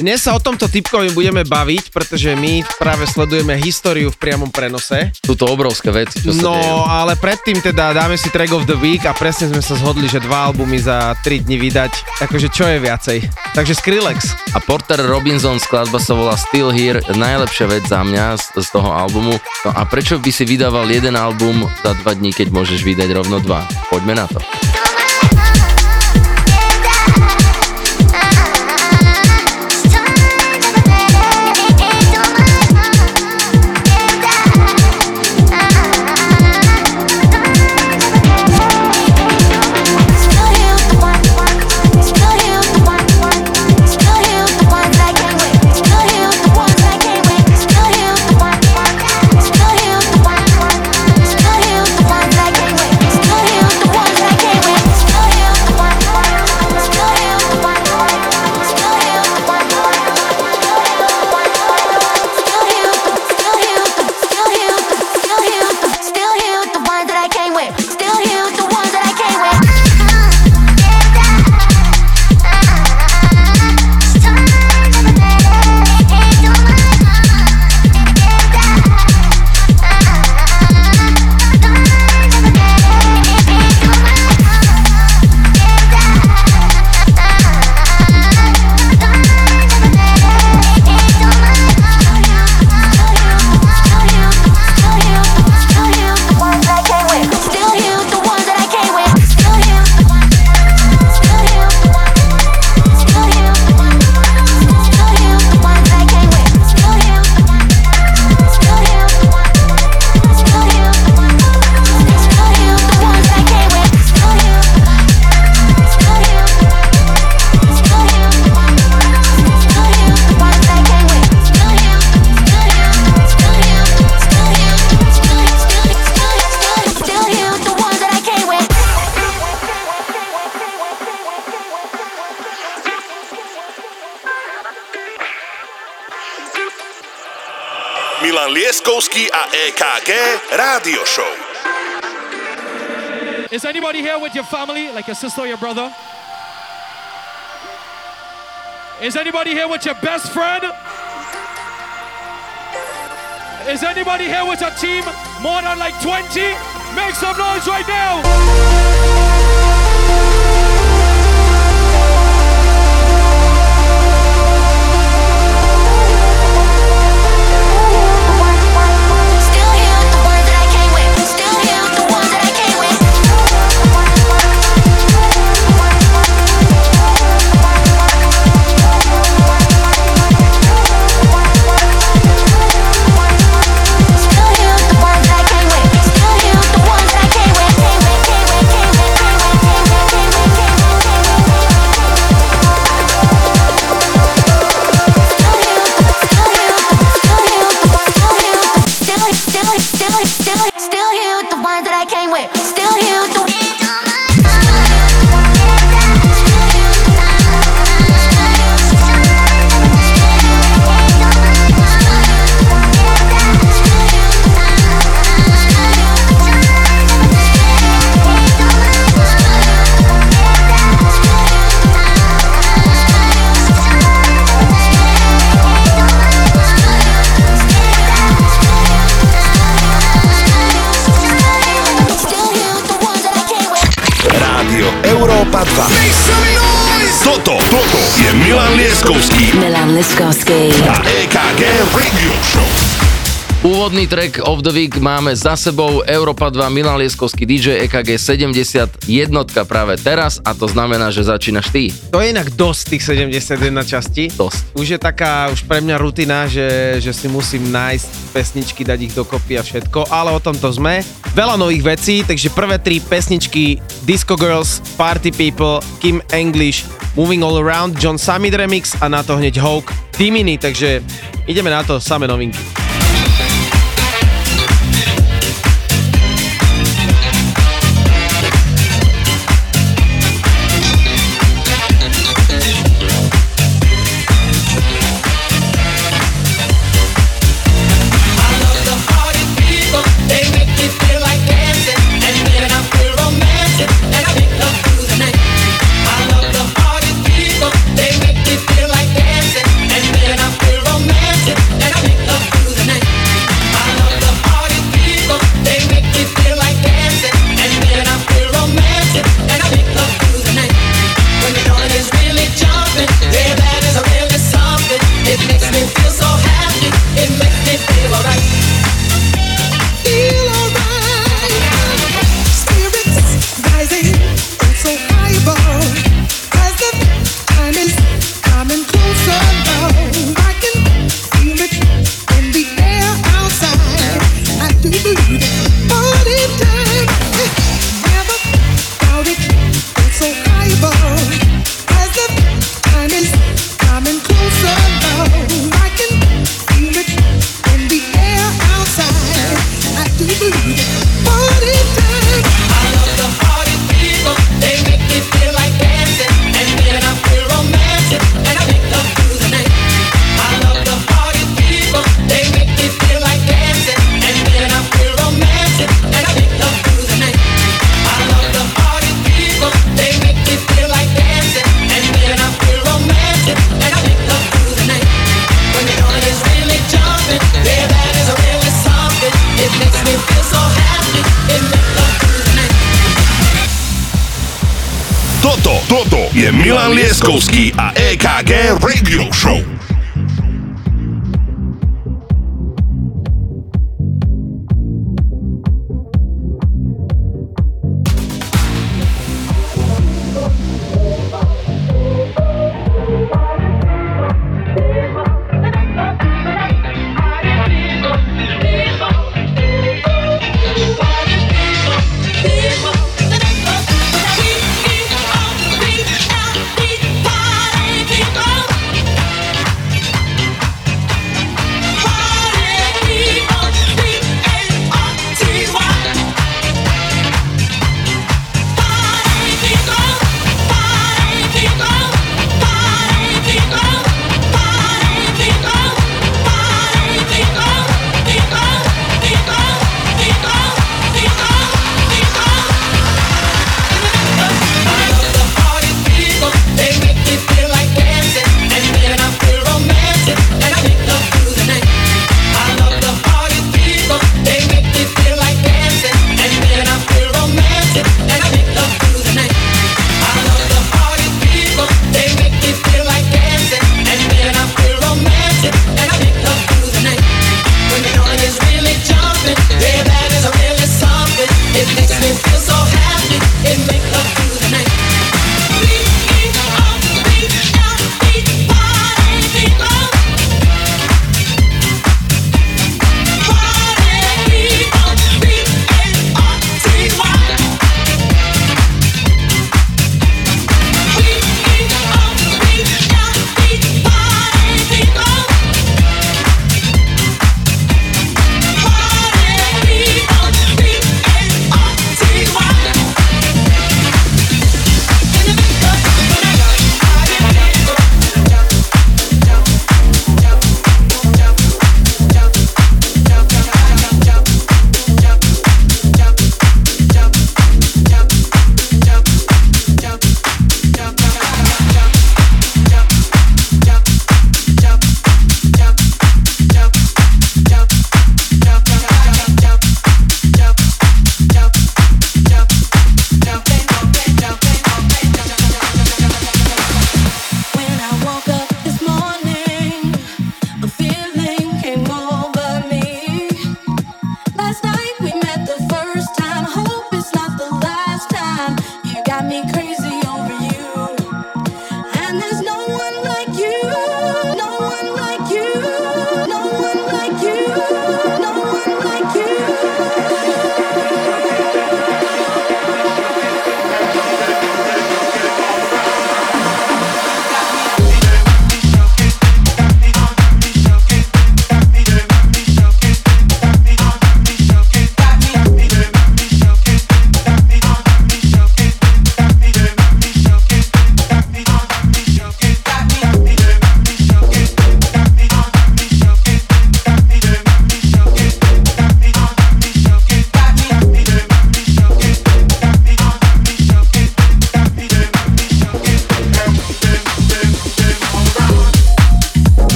Dnes sa o tomto typkovi budeme baviť, pretože my práve sledujeme históriu v priamom prenose. Sú to obrovské veci, čo sa No, dejú. ale predtým teda dáme si track of the week a presne sme sa zhodli, že dva albumy za 3 dni vydať. Takže čo je viacej? Takže Skrillex. A Porter Robinson skladba sa volá Still Here, najlepšia vec za mňa z, z toho albumu. No a prečo by si vydával jeden album za dva dní, keď môžeš vydať rovno dva? Poďme na to. EKG Rádio Show. Is anybody here with your family, like your sister or your brother? Is anybody here with your best friend? Is anybody here with a team more than like 20? Make some noise right now! Liskovský. a EKG Radio Show. Úvodný track of the week máme za sebou Európa 2 Milan Lieskovský DJ EKG 70 jednotka práve teraz a to znamená, že začínaš ty. To je inak dosť tých 71 častí. Dosť. Už je taká už pre mňa rutina, že, že si musím nájsť pesničky, dať ich dokopy a všetko, ale o tomto sme. Veľa nových vecí, takže prvé tri pesničky Disco Girls, Party People, Kim English, Moving All Around, John Summit Remix a na to hneď Hawk, Dimini, takže ideme na to, same novinky.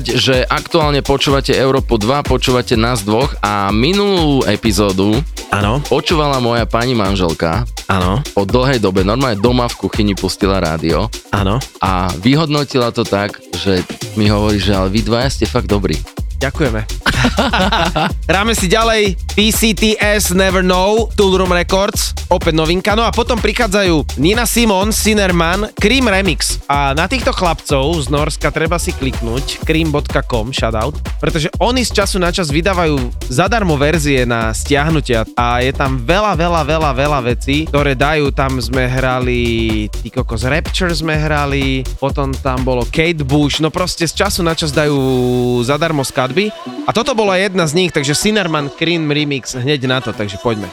Povedať, že aktuálne počúvate Európu 2, počúvate nás dvoch a minulú epizódu Áno, počúvala moja pani manželka áno, po dlhej dobe, normálne doma v kuchyni pustila rádio áno. a vyhodnotila to tak, že mi hovorí, že ale vy dvaja ste fakt dobrí. Ďakujeme. Hráme si ďalej PCTS Never Know, Toolroom Records, opäť novinka. No a potom prichádzajú Nina Simon, Sinnerman, Cream Remix. A na týchto chlapcov z Norska treba si kliknúť cream.com, shoutout, pretože oni z času na čas vydávajú zadarmo verzie na stiahnutia a je tam veľa, veľa, veľa, veľa vecí, ktoré dajú. Tam sme hrali, ty kokos, Rapture sme hrali, potom tam bolo Kate Bush, no proste z času na čas dajú zadarmo skladby. A toto bola jedna z nich, takže Sinnerman Cream Remix hneď na to, takže poďme.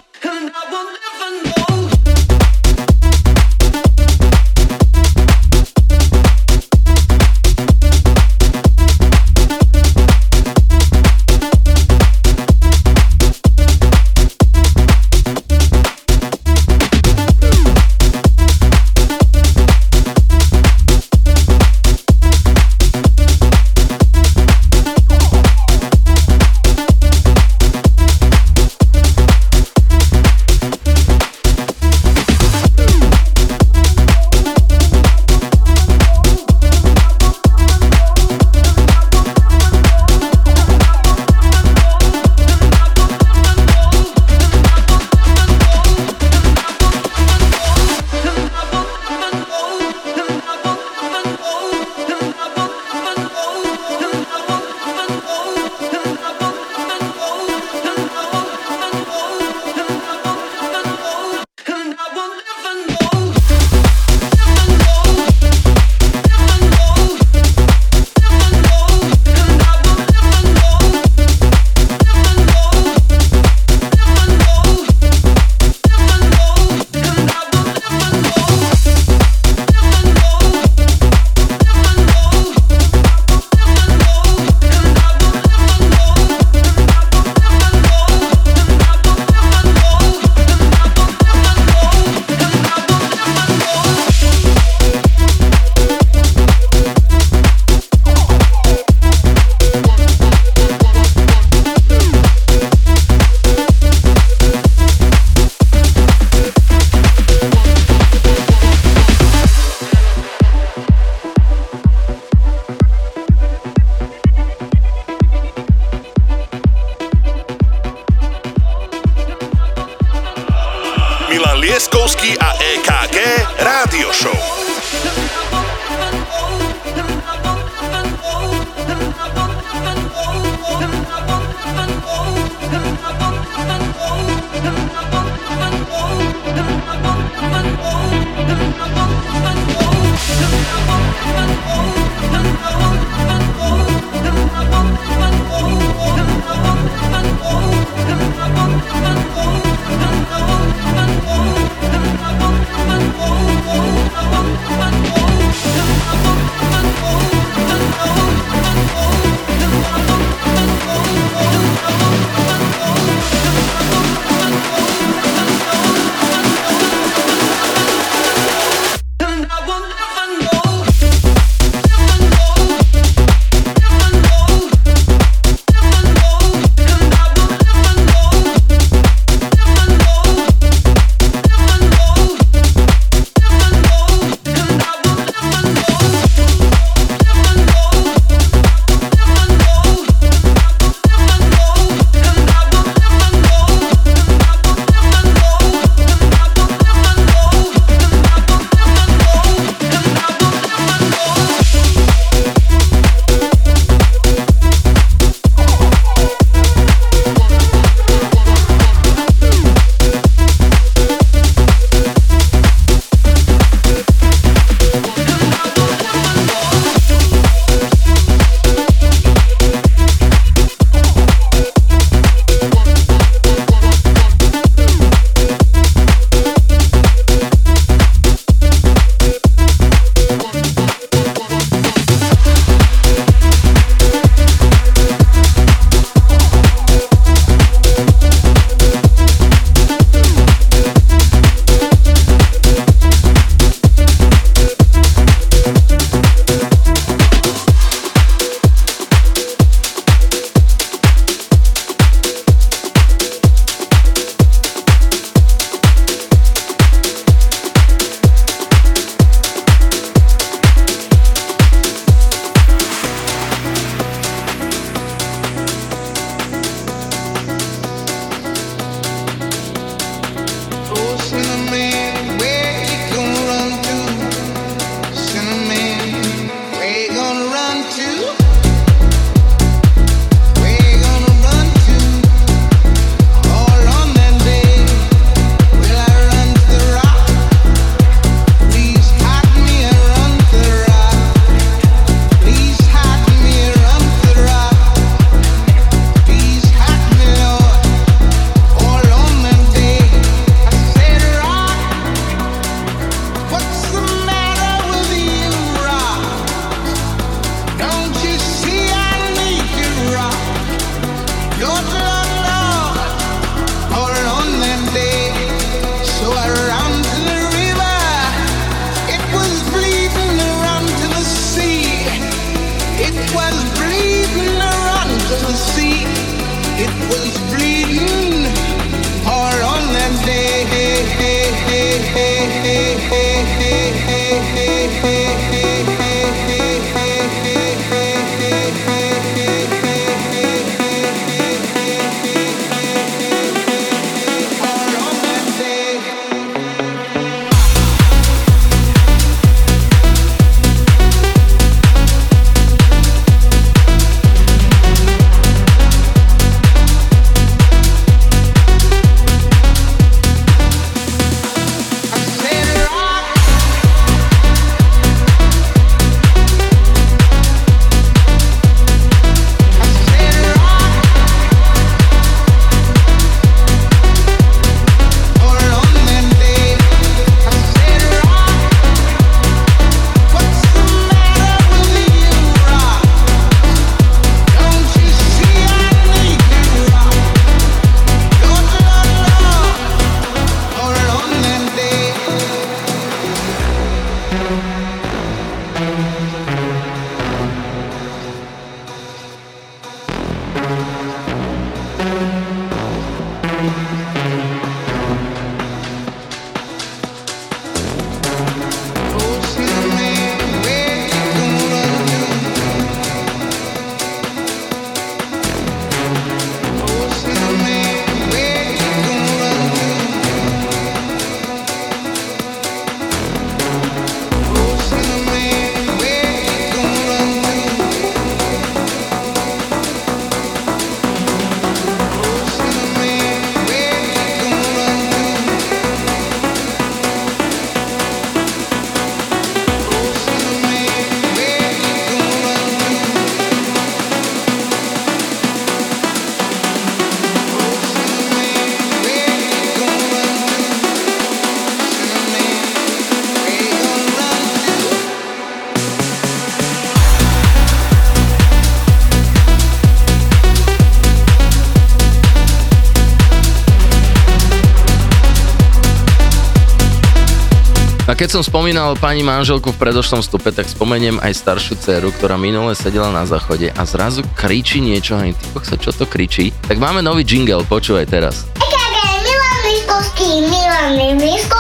Keď som spomínal pani manželku v predošlom stupe, tak spomeniem aj staršiu dceru, ktorá minule sedela na záchode a zrazu kričí niečo, aj ty sa čo to kričí. Tak máme nový jingle, počúvaj teraz. Milan Liskovský, Milan Liskovský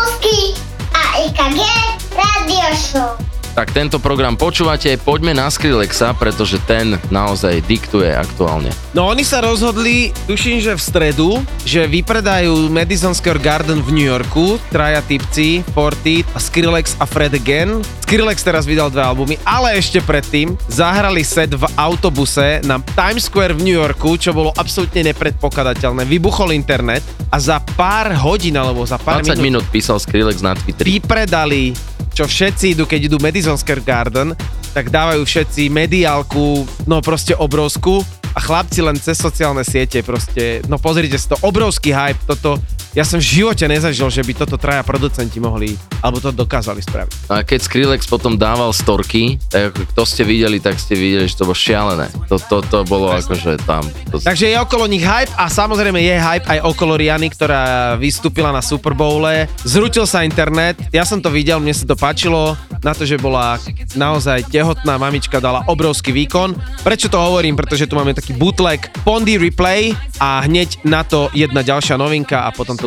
Tak tento program počúvate, poďme na Skrillexa, pretože ten naozaj diktuje aktuálne. No oni sa rozhodli, tuším, že v stredu, že vypredajú Madison Square Garden v New Yorku, traja typci, Forty, Skrillex a Fred again. Skrillex teraz vydal dve albumy, ale ešte predtým zahrali set v autobuse na Times Square v New Yorku, čo bolo absolútne nepredpokladateľné. Vybuchol internet a za pár hodín alebo za pár 20 minút písal Skrillex na Twitteri. vypredali, čo všetci idú, keď idú Madison Square Garden, tak dávajú všetci mediálku, no proste obrovskú. A chlapci len cez sociálne siete proste, no pozrite si to, obrovský hype, toto, ja som v živote nezažil, že by toto traja producenti mohli, alebo to dokázali spraviť. A keď Skrillex potom dával storky, tak ako kto ste videli, tak ste videli, že to bolo šialené. To, to, to bolo akože tam. To, Takže je okolo nich hype a samozrejme je hype aj okolo Riany, ktorá vystúpila na Super Bowle. Zrutil sa internet, ja som to videl, mne sa to páčilo, na to, že bola naozaj tehotná mamička, dala obrovský výkon. Prečo to hovorím? Pretože tu máme taký bootleg Pondy Replay a hneď na to jedna ďalšia novinka a potom to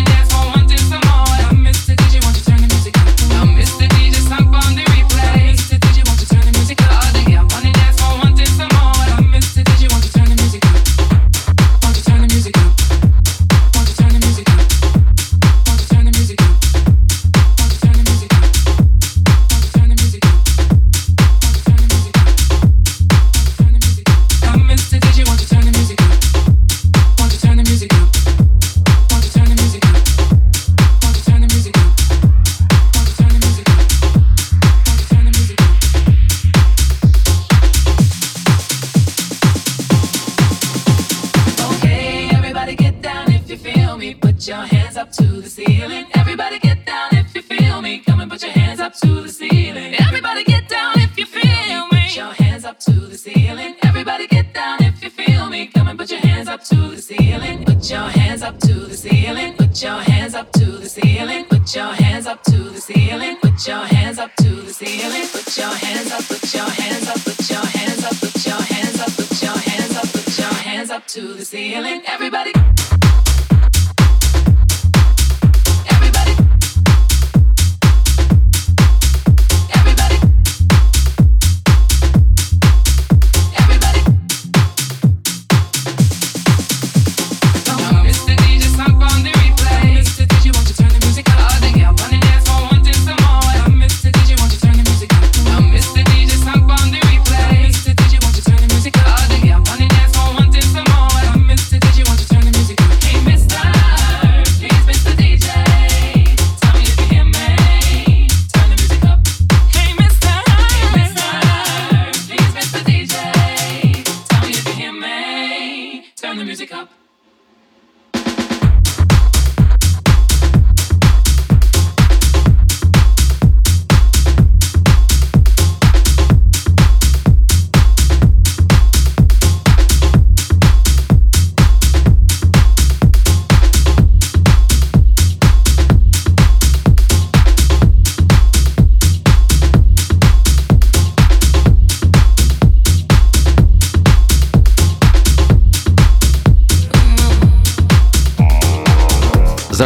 to the ceiling. Everybody get down if you feel me. Come and put your hands up to the ceiling. Everybody get down if you feel me. Put your hands up to the ceiling. Everybody get down if you feel me. Come and put your hands up to the ceiling. Put your hands up to the ceiling. Put your hands up to the ceiling. Put your hands up to the ceiling. Put your hands up to the ceiling. Put your hands up. Put your hands up. Put your hands up. Put your hands up. Put your hands up. Put your hands up to the ceiling. Everybody.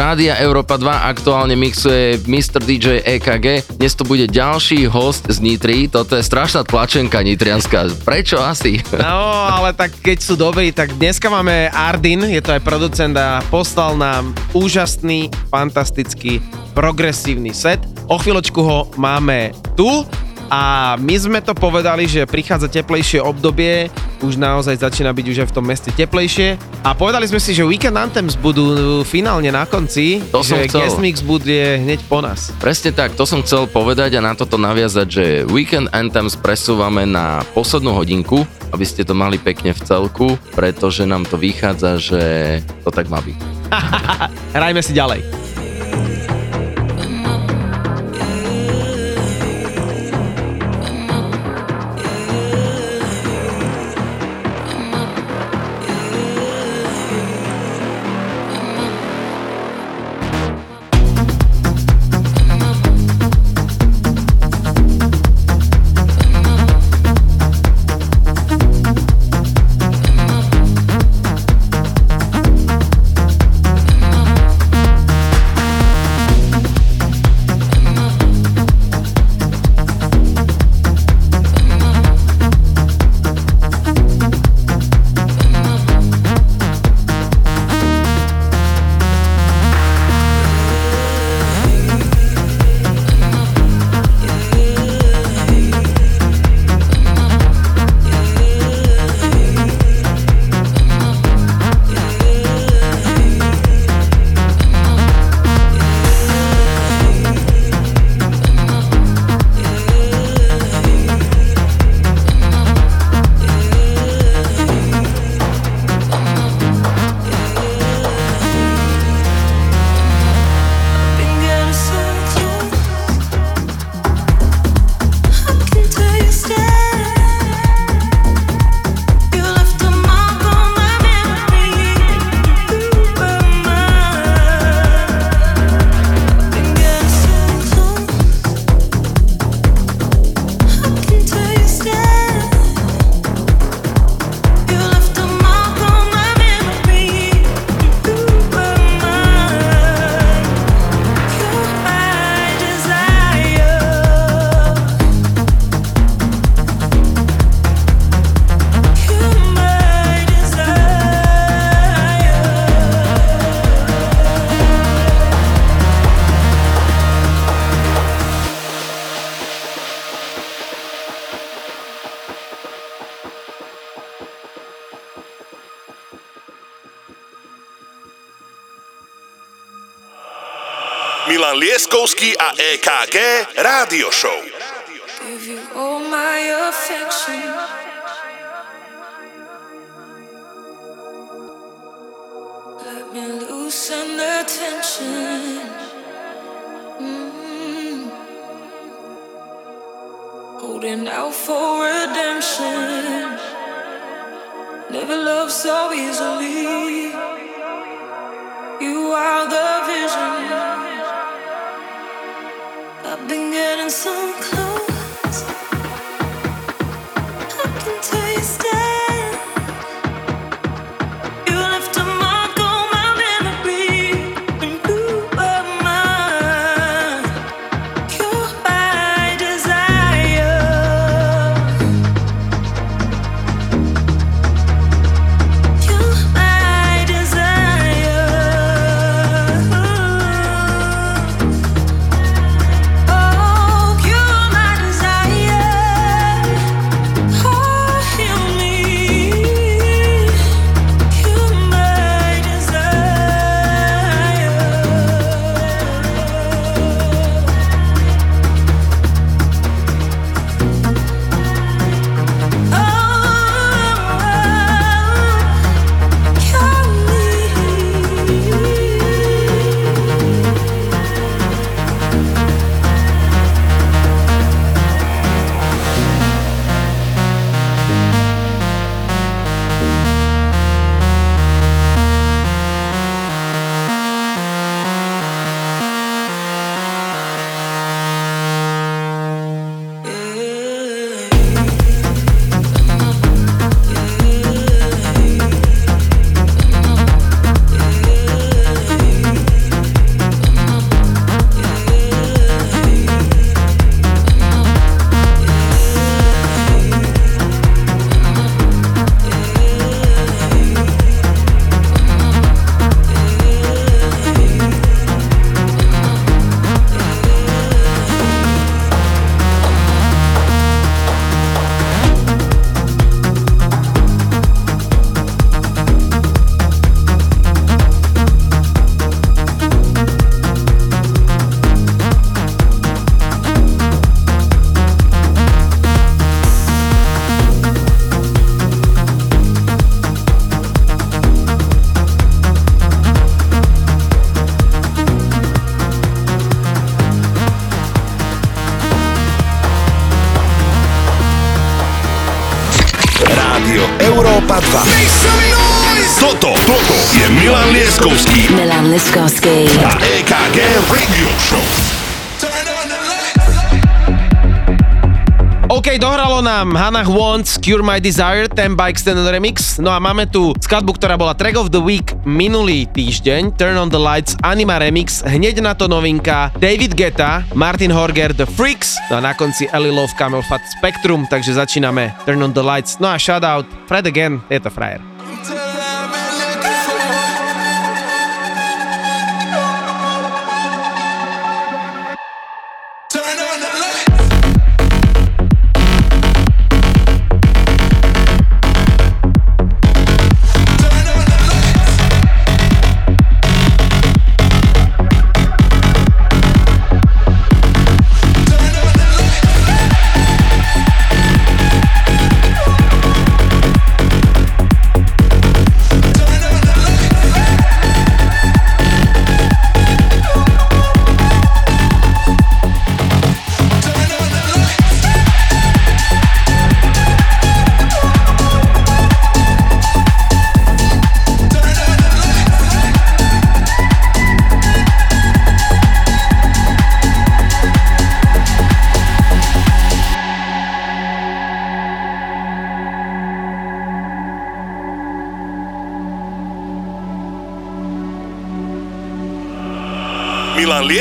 Rádia Európa 2 aktuálne mixuje Mr. DJ EKG. Dnes to bude ďalší host z Nitry. Toto je strašná tlačenka nitrianská. Prečo asi? No, ale tak keď sú dobrí, tak dneska máme Ardin, je to aj producent a poslal nám úžasný, fantastický, progresívny set. O chvíľočku ho máme tu a my sme to povedali, že prichádza teplejšie obdobie, už naozaj začína byť už aj v tom meste teplejšie a povedali sme si, že Weekend Anthems budú finálne na konci, To že guest mix bude hneď po nás. Presne tak, to som chcel povedať a na toto naviazať, že Weekend Anthems presúvame na poslednú hodinku, aby ste to mali pekne v celku, pretože nám to vychádza, že to tak má byť. Hrajme si ďalej. EKG Rádio Show. Nám Hannah Wants Cure My Desire, ten by Extended Remix. No a máme tu skladbu, ktorá bola Track of the Week minulý týždeň, Turn on the Lights, Anima Remix, hneď na to novinka, David Guetta, Martin Horger, The Freaks, no a na konci Ellie Love, Camel Fat Spectrum, takže začíname Turn on the Lights. No a shoutout, Fred again, je to frajer.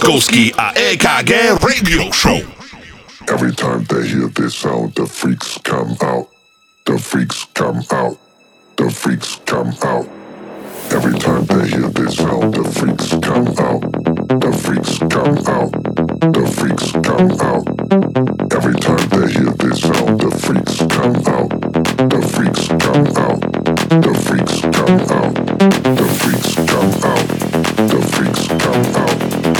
Lieskovský a EKG Radio Show. Every time they hear this sound, the freaks come out. The freaks come out. the freaks come out. Every time they hear this sound, the freaks come out. The freaks come out. The freaks come out. Every time they hear this sound, the freaks come out. The freaks come out. The freaks come out. The freaks come out. The freaks come out.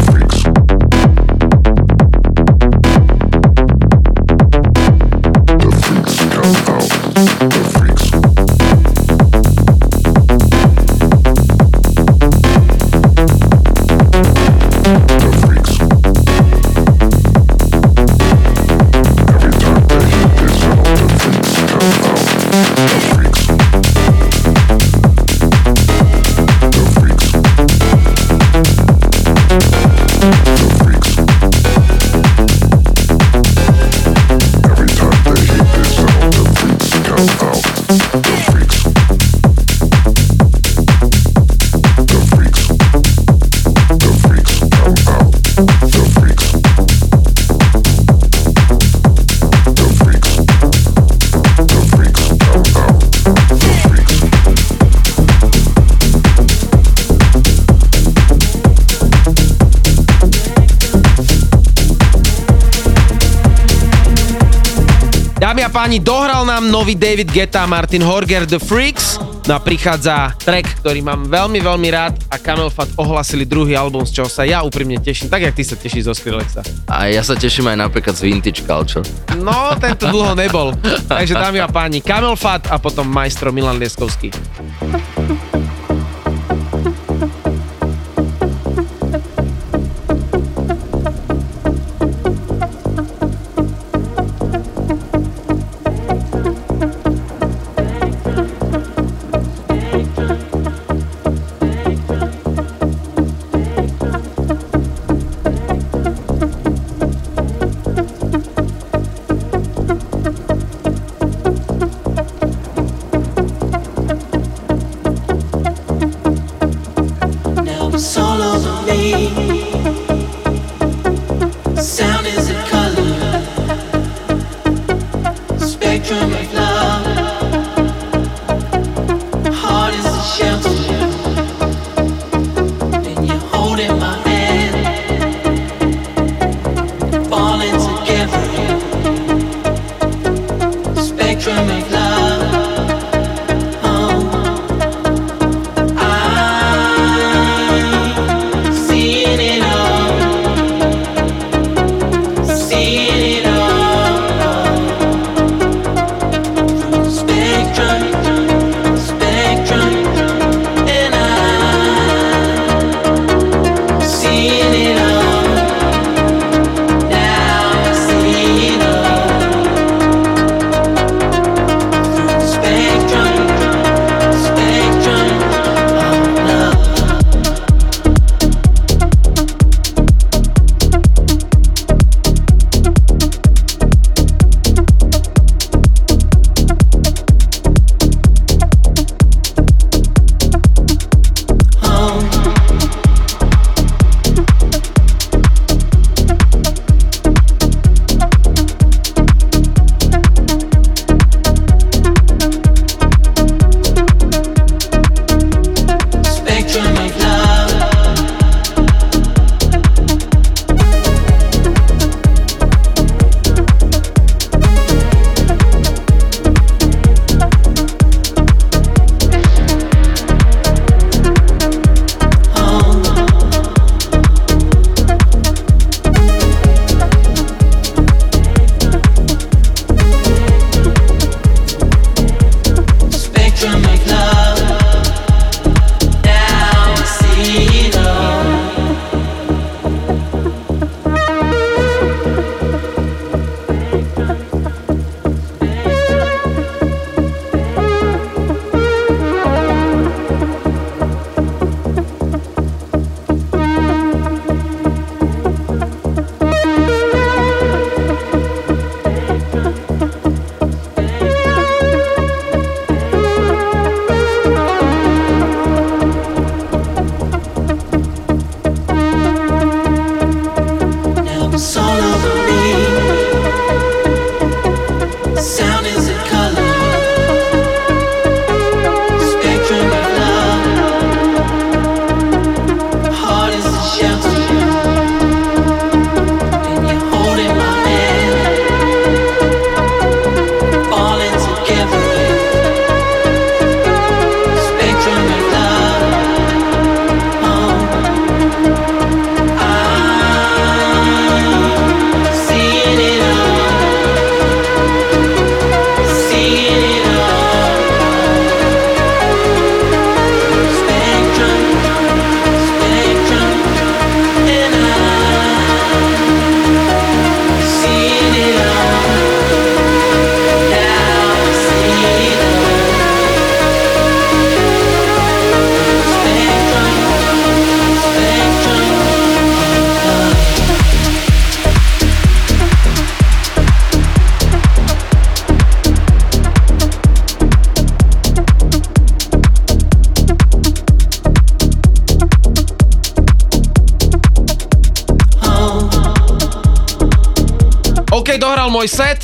páni, dohral nám nový David Guetta a Martin Horger The Freaks. No a prichádza track, ktorý mám veľmi, veľmi rád a Camel Fat ohlasili druhý album, z čoho sa ja úprimne teším, tak jak ty sa tešíš zo Skrillexa. A ja sa teším aj napríklad z Vintage Culture. No, tento dlho nebol. Takže dámy a páni, Camel Fat a potom majstro Milan Lieskovský.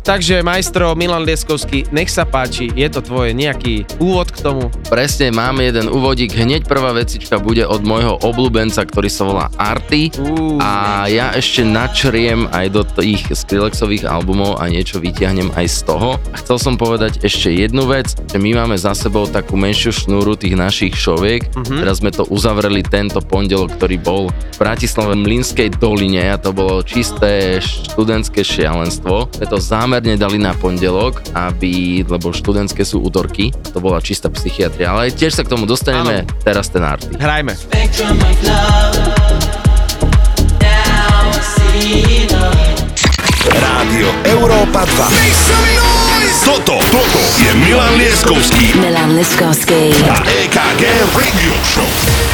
Takže majstro Milan Lieskovský, nech sa páči, je to tvoje nejaký úvod k tomu. Presne, máme jeden úvodík. Hneď prvá vecička bude od môjho obľúbenca, ktorý sa volá Arty. Uú, A ja ešte načriem aj do tých Skrillexových albumov a niečo vytiahnem aj z toho. A chcel som povedať ešte jednu vec, že my máme za sebou takú menšiu šnúru tých našich šoviek. Mm-hmm. Teraz sme to uzavreli tento pondelok, ktorý bol v Bratislave v Mlínskej doline a to bolo čisté študentské šialenstvo. Sme to zámerne dali na pondelok, aby, lebo študentské sú útorky, to bola čistá psychiatria, ale tiež sa k tomu dostaneme, teraz ten Arty. Hrajme. Rádio Európa 2. Toto, toto je Milan Lieskovský Milan Liskovský. a EKG Radio Show.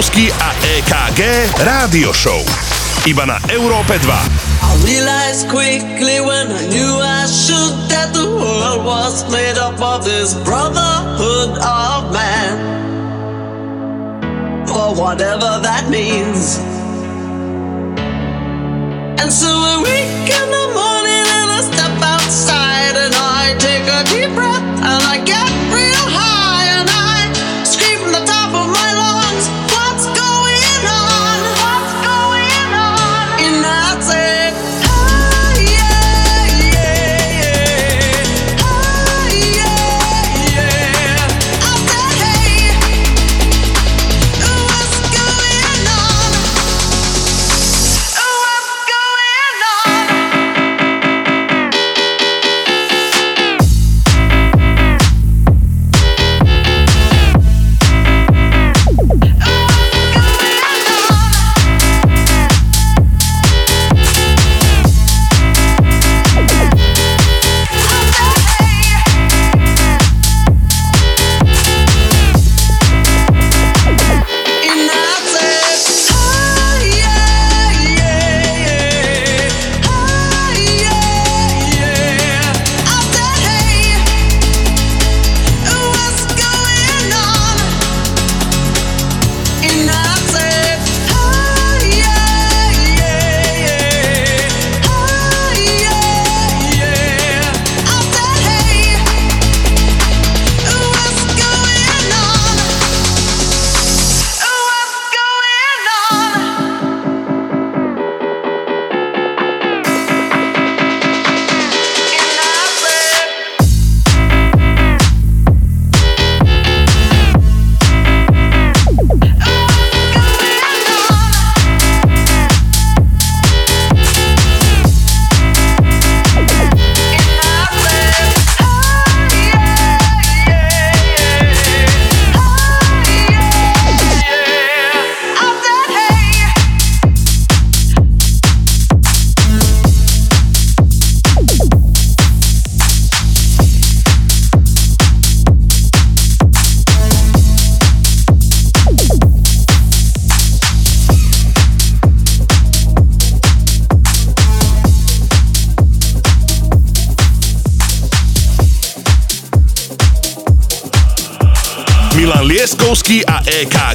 Lieskovský a EKG Rádio Show. Iba na Európe 2. I realized quickly when I knew I should that the world was made up of this brotherhood of man. For whatever that means. And so I wake in the morning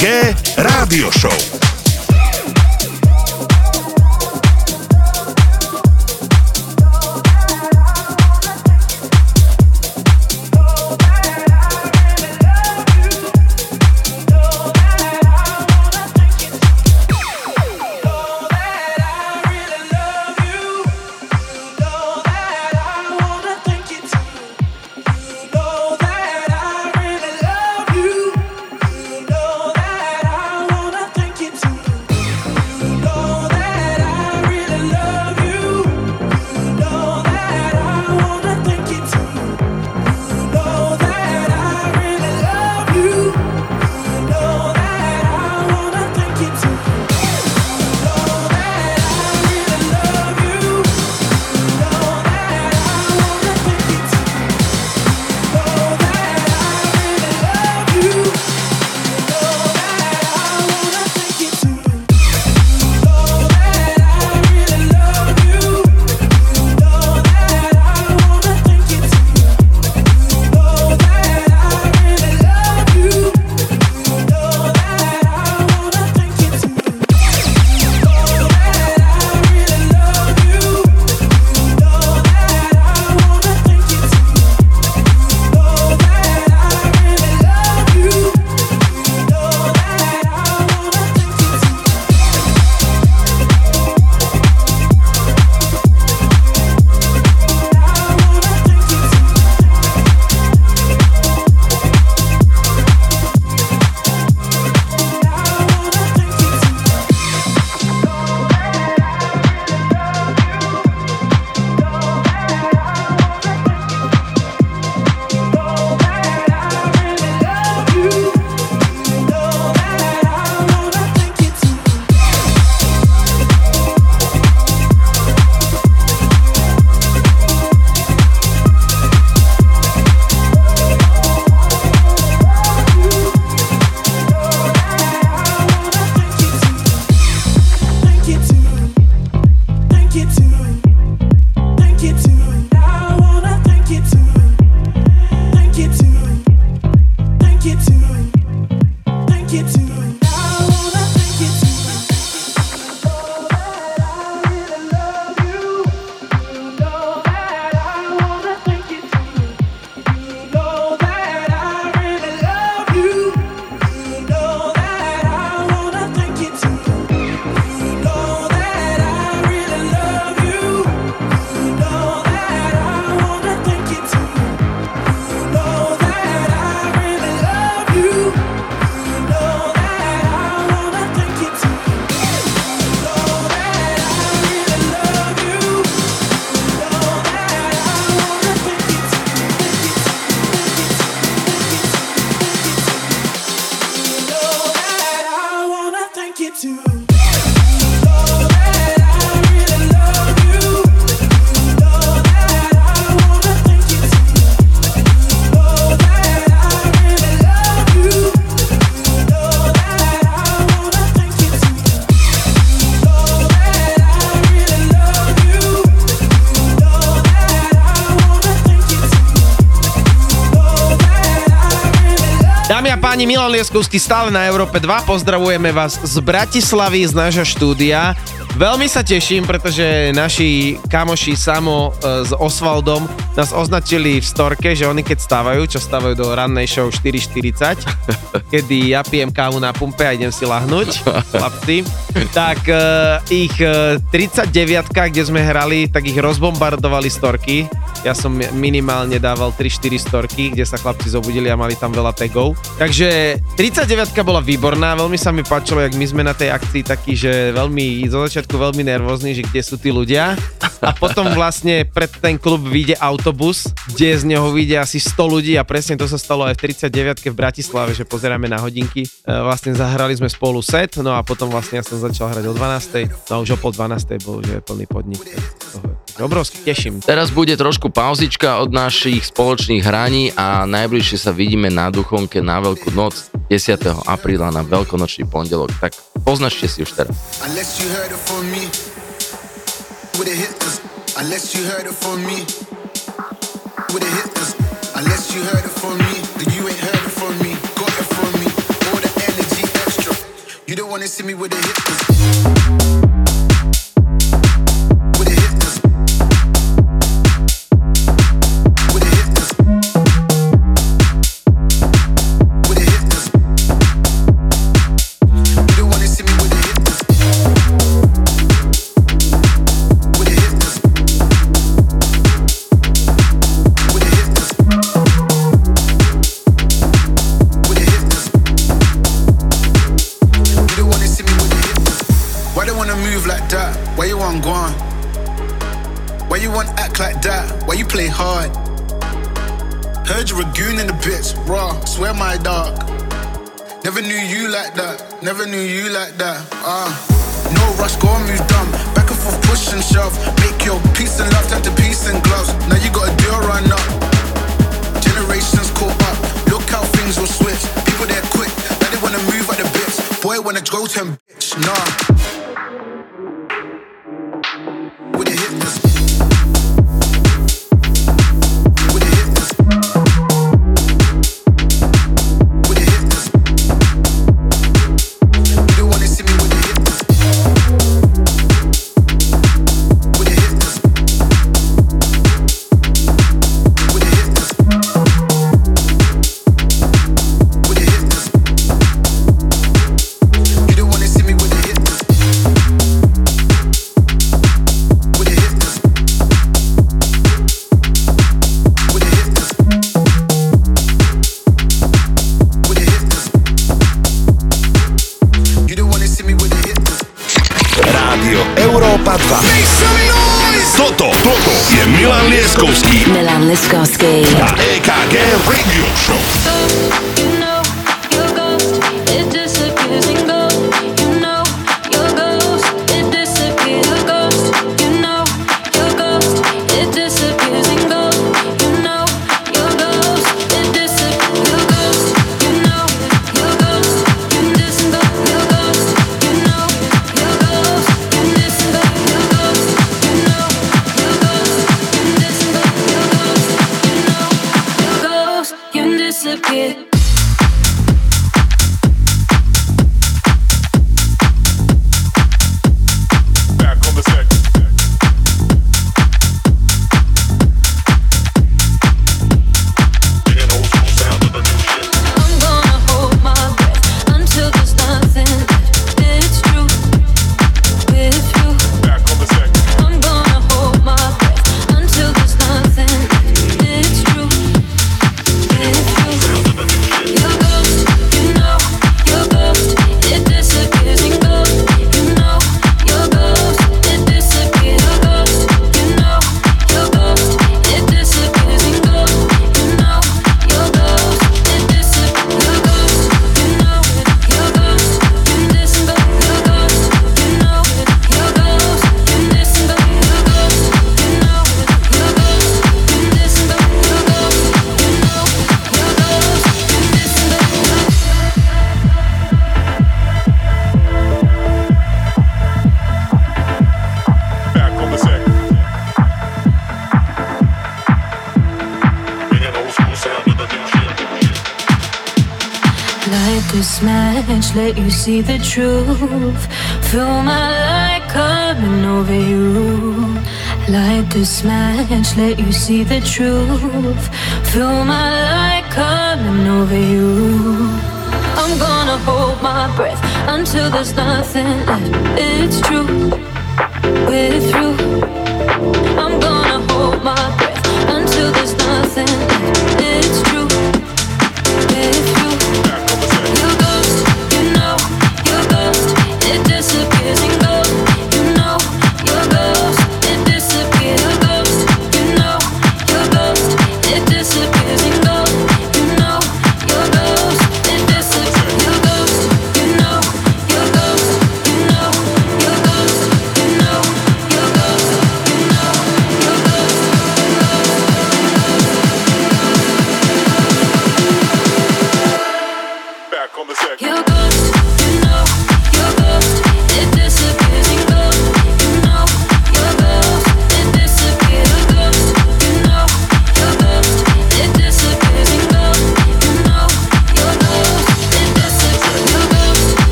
EKG Rádio Show. Páni, Milan Lieskovský stále na Európe 2. Pozdravujeme vás z Bratislavy, z nášho štúdia. Veľmi sa teším, pretože naši kamoši Samo e, s Osvaldom nás označili v storke, že oni keď stávajú, čo stávajú do rannej show 4.40, kedy ja pijem kávu na pumpe a idem si lahnúť, chlapci, tak uh, ich uh, 39 kde sme hrali, tak ich rozbombardovali storky. Ja som minimálne dával 3-4 storky, kde sa chlapci zobudili a mali tam veľa tagov. Takže 39 bola výborná, veľmi sa mi páčilo, jak my sme na tej akcii takí, že veľmi, zo začiatku veľmi nervózni, že kde sú tí ľudia. A potom vlastne pred ten klub vyjde autobus, kde z neho vyjde asi 100 ľudí a presne to sa stalo aj v 39 v Bratislave, že pozeráme na hodinky. E, vlastne zahrali sme spolu set, no a potom vlastne ja som začal hrať o 12. No a už o pol 12. bol že plný podnik. Toho obrovsky teším. Teraz bude trošku pauzička od našich spoločných hraní a najbližšie sa vidíme na Duchonke na Veľkú noc 10. apríla na Veľkonočný pondelok. Tak poznačte si už teraz. You don't wanna see me with a hit. like that, why you play hard? Heard you're a goon in the bits, raw, swear my dog. Never knew you like that, never knew you like that, ah. Uh. No rush, go and move dumb. Back and forth, push and shove. Make your peace and love turn to peace and gloves. Now you got a do run up. Generations caught up. Look how things will switch. People there quick, now they wanna move at the bits. Boy, wanna go turn bitch, nah. see the truth. Feel my light coming over you. Light this match, let you see the truth. Feel my light coming over you. I'm gonna hold my breath until there's nothing left. It's true, we're through. I'm gonna hold my breath until there's nothing left.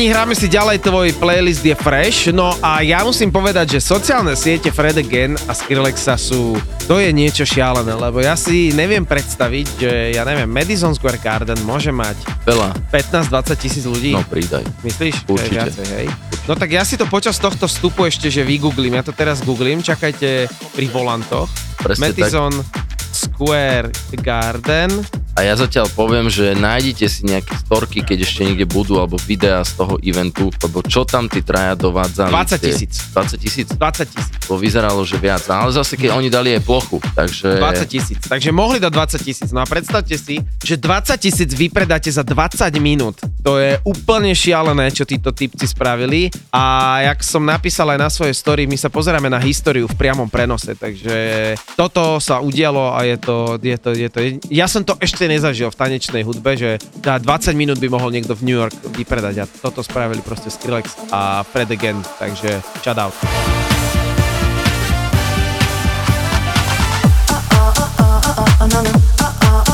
Páni, hráme si ďalej, tvoj playlist je fresh, no a ja musím povedať, že sociálne siete Fred Again a Skrillexa sú, to je niečo šialené, lebo ja si neviem predstaviť, že ja neviem, Madison Square Garden môže mať Veľa. 15-20 tisíc ľudí. No pridaj. Myslíš? Určite. viacej, hej? No tak ja si to počas tohto vstupu ešte, že vygooglím, ja to teraz googlím, čakajte pri volantoch. Presne Madison Square Garden. A ja zatiaľ poviem, že nájdite si nejaké storky, keď ešte niekde budú, alebo videá z toho eventu, lebo čo tam tí traja dovádzali? 20 tie- tisíc. 20 tisíc? 20 tisíc. To vyzeralo, že viac. Ale zase, keď oni dali aj plochu, takže... 20 tisíc. Takže mohli dať 20 tisíc. No a predstavte si, že 20 tisíc vypredáte za 20 minút. To je úplne šialené, čo títo typci spravili. A jak som napísal aj na svojej story, my sa pozeráme na históriu v priamom prenose. Takže toto sa udialo a je to, je to, je to... Ja som to ešte nezažil v tanečnej hudbe, že za 20 minút by mohol niekto v New York vypredať a toto spravili proste Skrillex a Fred Again. Takže shout out. Feel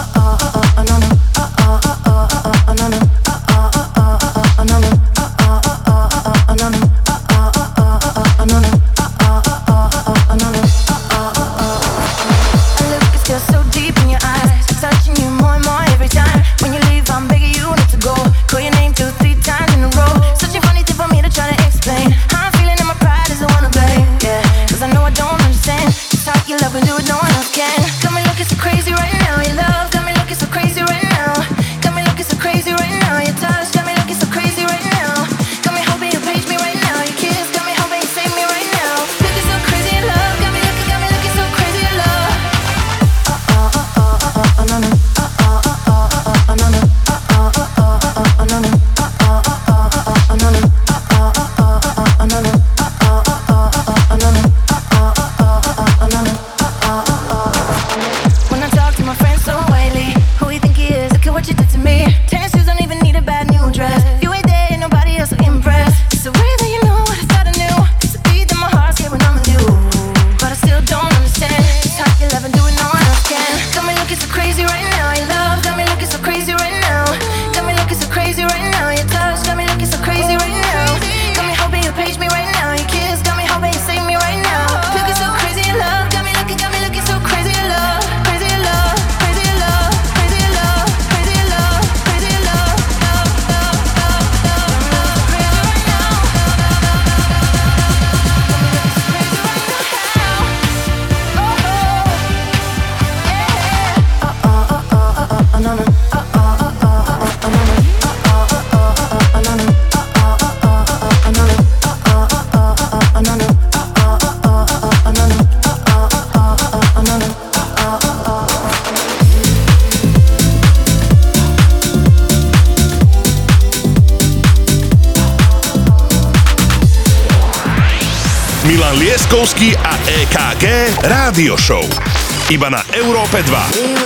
Show. Iba na Európe 2.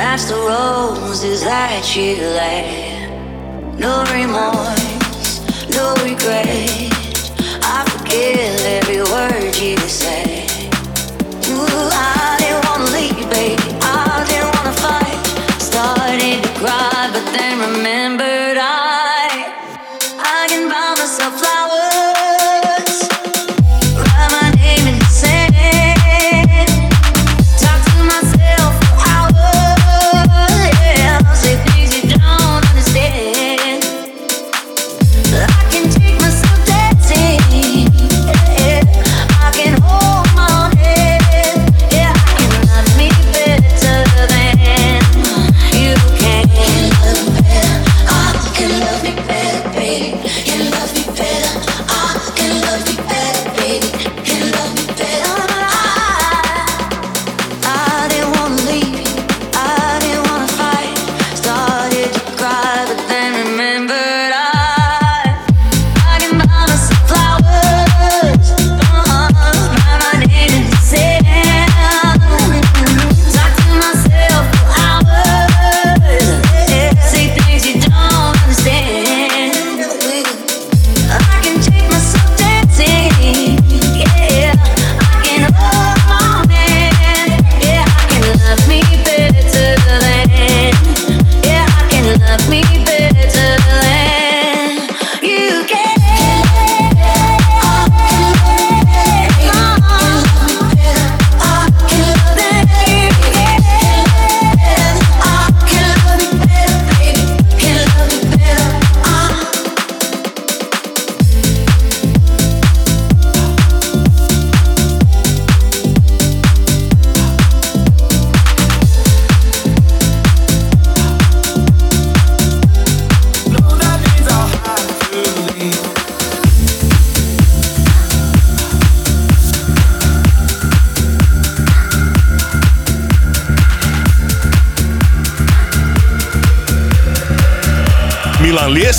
Match the roses that you left. No remorse, no regret. I forgive every word you say.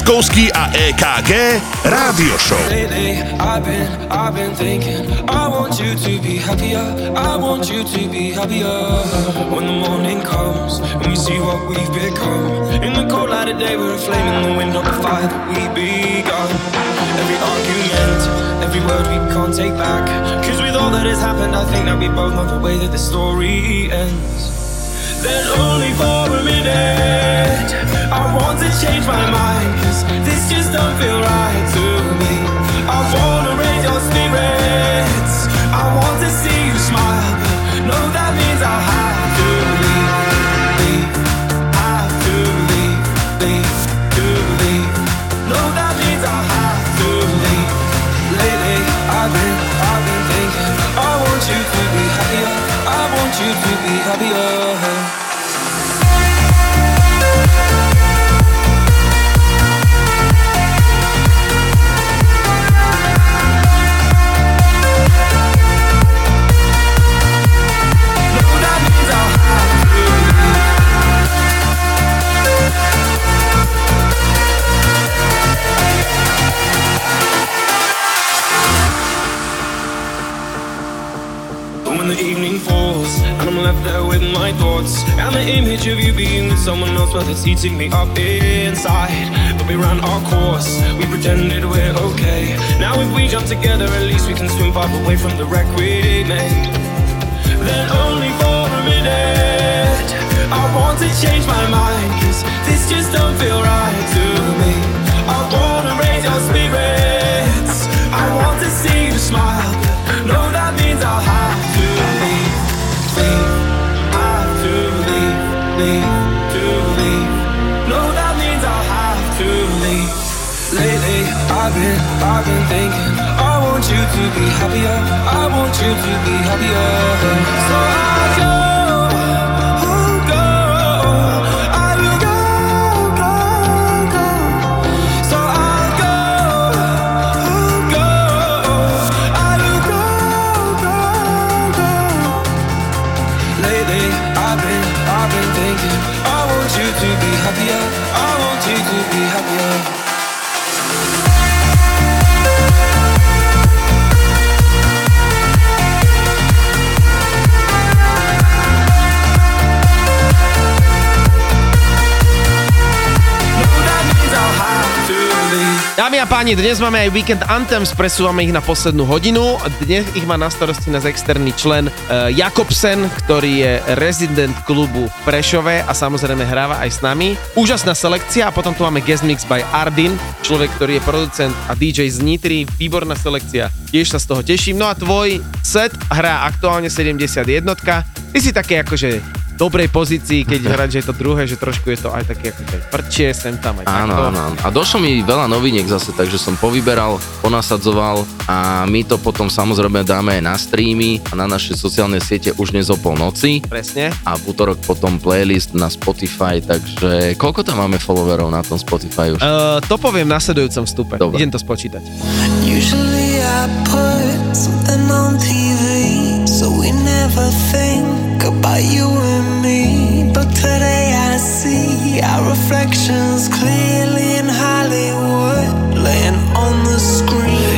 Milan Lieskovský a EKG Rádio Show. I want you to be happier. I want you to be happier. When the morning comes and we see what we've become. In the cold light of day, we're a flame in the the fire that we. Every argument, every word we can't take back. Cause with all that has happened, I think that we both know the way that the story ends. Then only for a minute. I want to change my mind Cause this just don't feel right to me. I wanna raise your spirits. I want to see you smile no, that means I'll have to leave Have to leave Leave To leave. No, that means I'll have to leave. Lately, I've been, I've been thinking I want you to be I you to be happier and the image of you being with someone else, well, it's eating me up inside. But we ran our course, we pretended we're okay. Now if we jump together, at least we can swim far away from the wreck we made. Then only for a minute, I want to change my mind, cause this just don't feel right to me. I wanna raise your spirits, I want to see you smile, no, that means I'll have to leave. No, that means I'll have to leave. Lately, I've been, I've been thinking, I want you to be happier, I want you to be happier. So I go, Dámy a páni, dnes máme aj Weekend Anthems, presúvame ich na poslednú hodinu. Dnes ich má na starosti náš externý člen uh, Jakobsen, ktorý je rezident klubu v Prešove a samozrejme hráva aj s nami. Úžasná selekcia a potom tu máme guest mix by Ardin, človek, ktorý je producent a DJ z Nitry. Výborná selekcia, tiež sa z toho teším. No a tvoj set hrá aktuálne 71. Ty si také akože dobrej pozícii, keď hrať, že je to druhé, že trošku je to aj také akože prčie sem tam aj Áno, takto. áno, áno. A došlo mi veľa noviniek zase, takže som povyberal, ponasadzoval a my to potom samozrejme dáme aj na streamy a na naše sociálne siete už dnes o polnoci. Presne. A v útorok potom playlist na Spotify, takže koľko tam máme followerov na tom Spotify už? Uh, to poviem v nasledujúcom vstupe. Dobre. Idem to spočítať. Usually I put something on TV, so we never think about you and me. But today I see our reflections clearly in Hollywood, laying on the screen.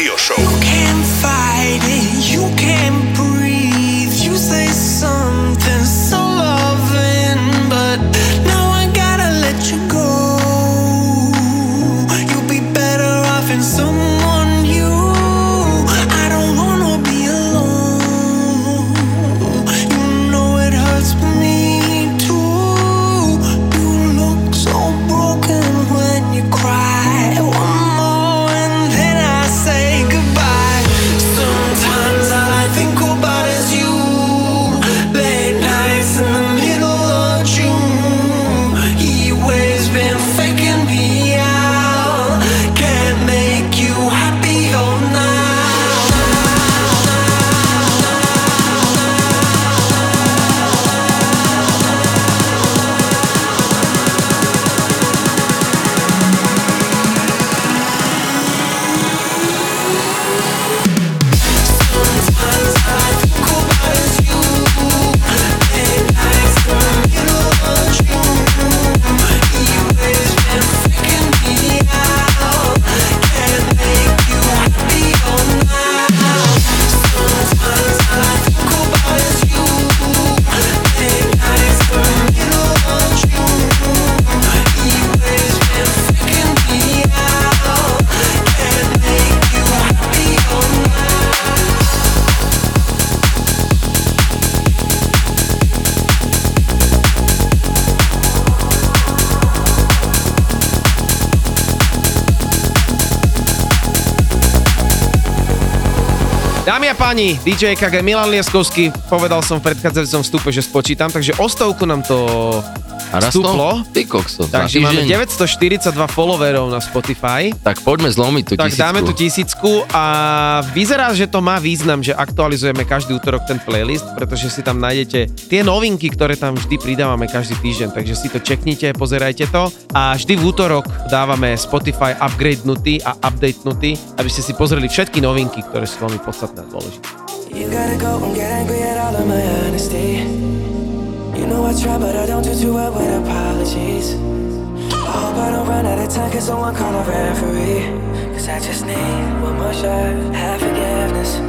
Rádio Show. Páni, DJ KG Milan Lieskovský, povedal som v predchádzajúcom vstupe, že spočítam, takže o stovku nám to Narastlo? stúplo. Ty kokso, Takže máme týždeň. 942 followerov na Spotify. Tak poďme zlomiť tú Tak tisícku. dáme tu tisícku a vyzerá, že to má význam, že aktualizujeme každý útorok ten playlist, pretože si tam nájdete tie novinky, ktoré tam vždy pridávame každý týždeň, takže si to čeknite, pozerajte to a vždy v útorok dávame Spotify upgradenutý a updatenutý, aby ste si pozreli všetky novinky, ktoré sú veľmi podstatné a dôležité. You gotta go and get angry at all of my honesty. You know I try, but I don't do too well with apologies. Oh, I hope I don't run out of time, cause someone call a referee. Cause I just need one more shot, have forgiveness.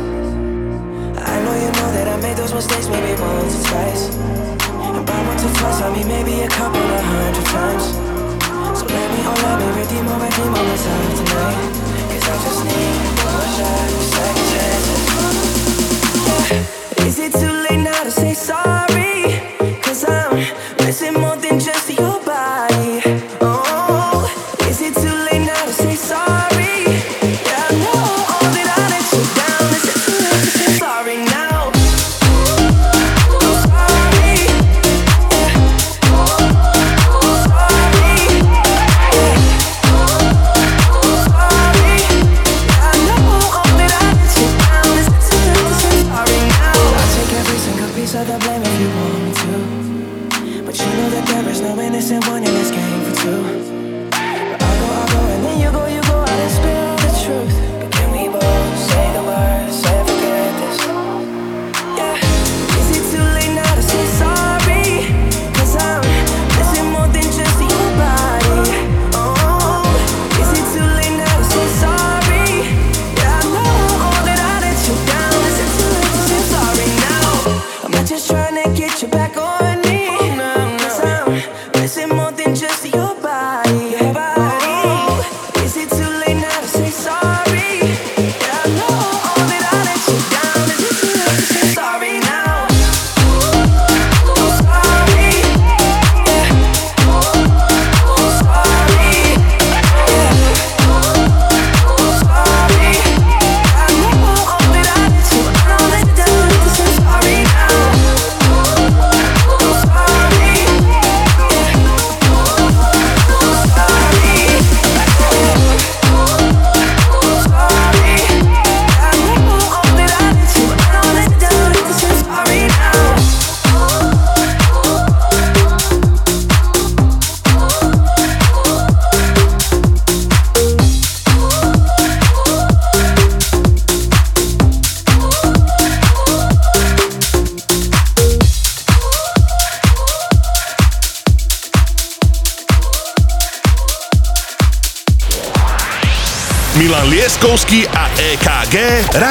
I know you know that I made those mistakes maybe once or twice. And by once or twice, I mean maybe a couple of hundred times. So let me, oh let me redeem or redeem on myself tonight. Cause I just need one more shot, second chances. Is it too late now to say sorry? Hacemos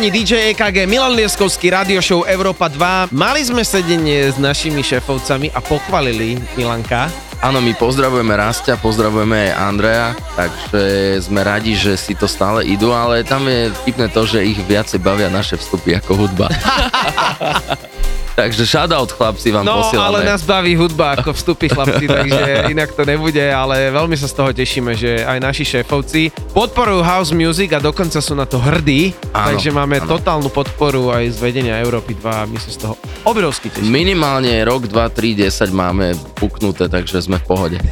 páni, DJ EKG, Milan Lieskovský, Radio Show Európa 2. Mali sme sedenie s našimi šéfovcami a pochvalili Milanka. Áno, my pozdravujeme Rastia, pozdravujeme aj Andreja, takže sme radi, že si to stále idú, ale tam je vtipné to, že ich viacej bavia naše vstupy ako hudba. takže shoutout chlapci vám No, posielame. ale nás baví hudba ako vstupy chlapci, takže inak to nebude, ale veľmi sa z toho tešíme, že aj naši šéfovci podporujú house music a dokonca sú na to hrdí, Áno, takže máme áno. totálnu podporu aj z vedenia Európy 2 a my sa z toho obrovsky tešíme. Minimálne rok, 2, 3, 10 máme puknuté, takže sme v pohode.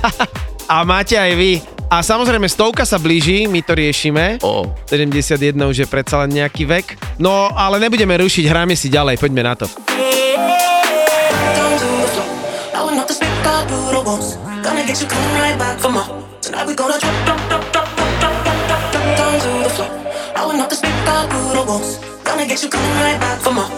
A máte aj vy. A samozrejme, stovka sa blíži, my to riešime. Oh. 71 už je predsa len nejaký vek. No, ale nebudeme rušiť, hráme si ďalej, poďme na to. Gonna get you coming right back. Tonight we gonna drop, Gonna get you coming right back for more.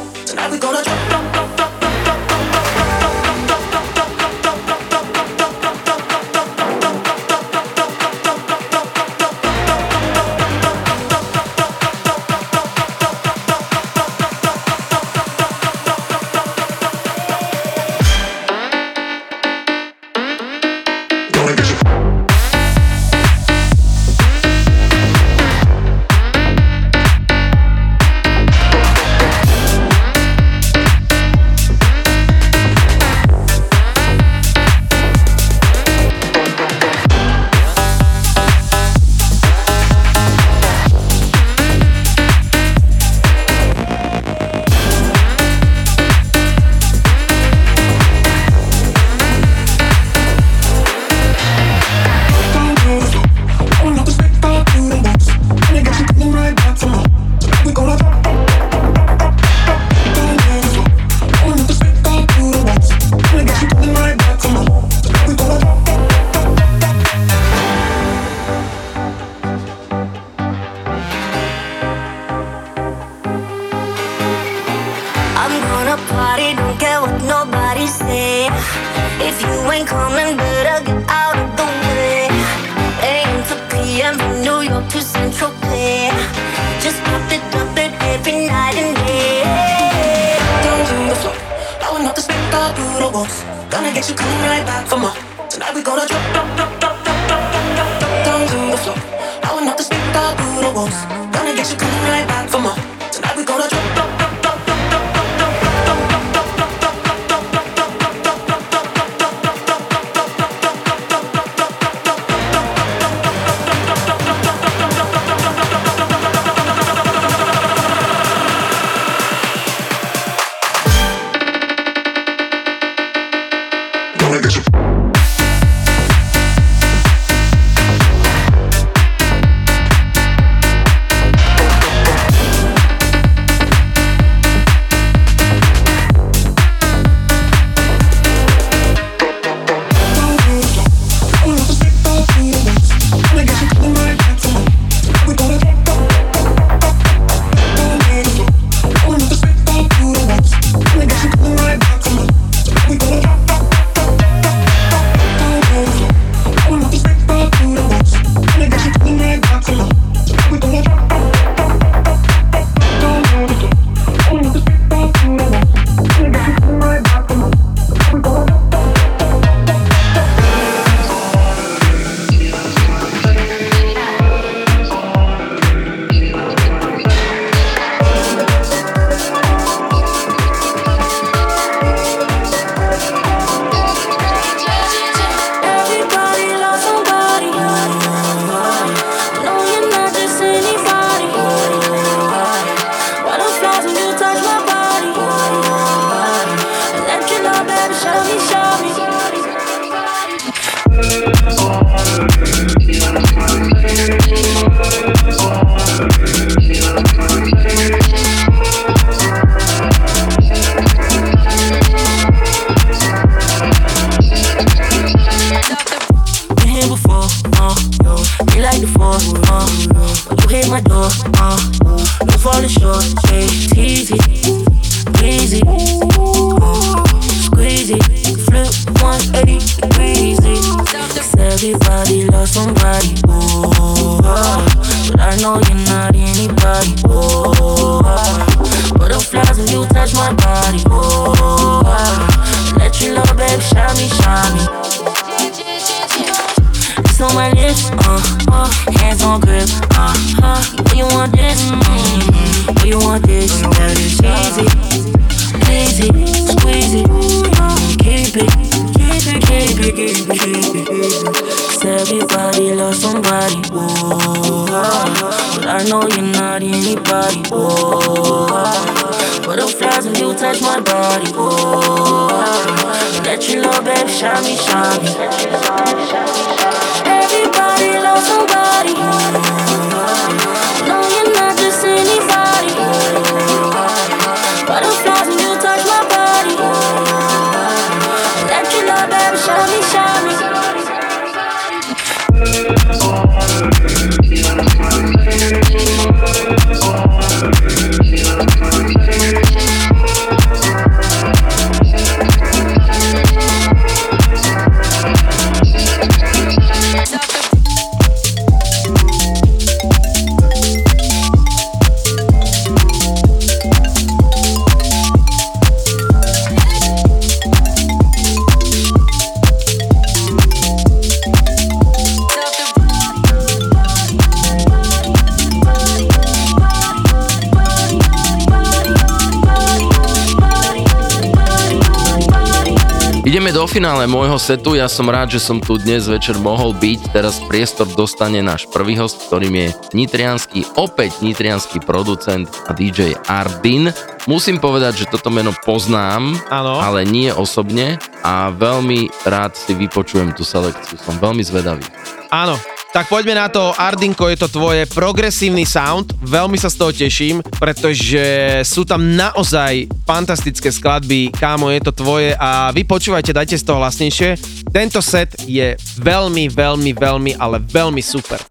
Ja som rád, že som tu dnes večer mohol byť. Teraz priestor dostane náš prvý host, ktorým je nitrianský, opäť nitrianský producent a DJ Ardin. Musím povedať, že toto meno poznám, ano. ale nie osobne a veľmi rád si vypočujem tú selekciu. Som veľmi zvedavý. Áno, tak poďme na to, Ardinko, je to tvoje progresívny sound, veľmi sa z toho teším, pretože sú tam naozaj fantastické skladby, kámo, je to tvoje a vy počúvajte, dajte z toho hlasnejšie. Tento set je veľmi, veľmi, veľmi, ale veľmi super.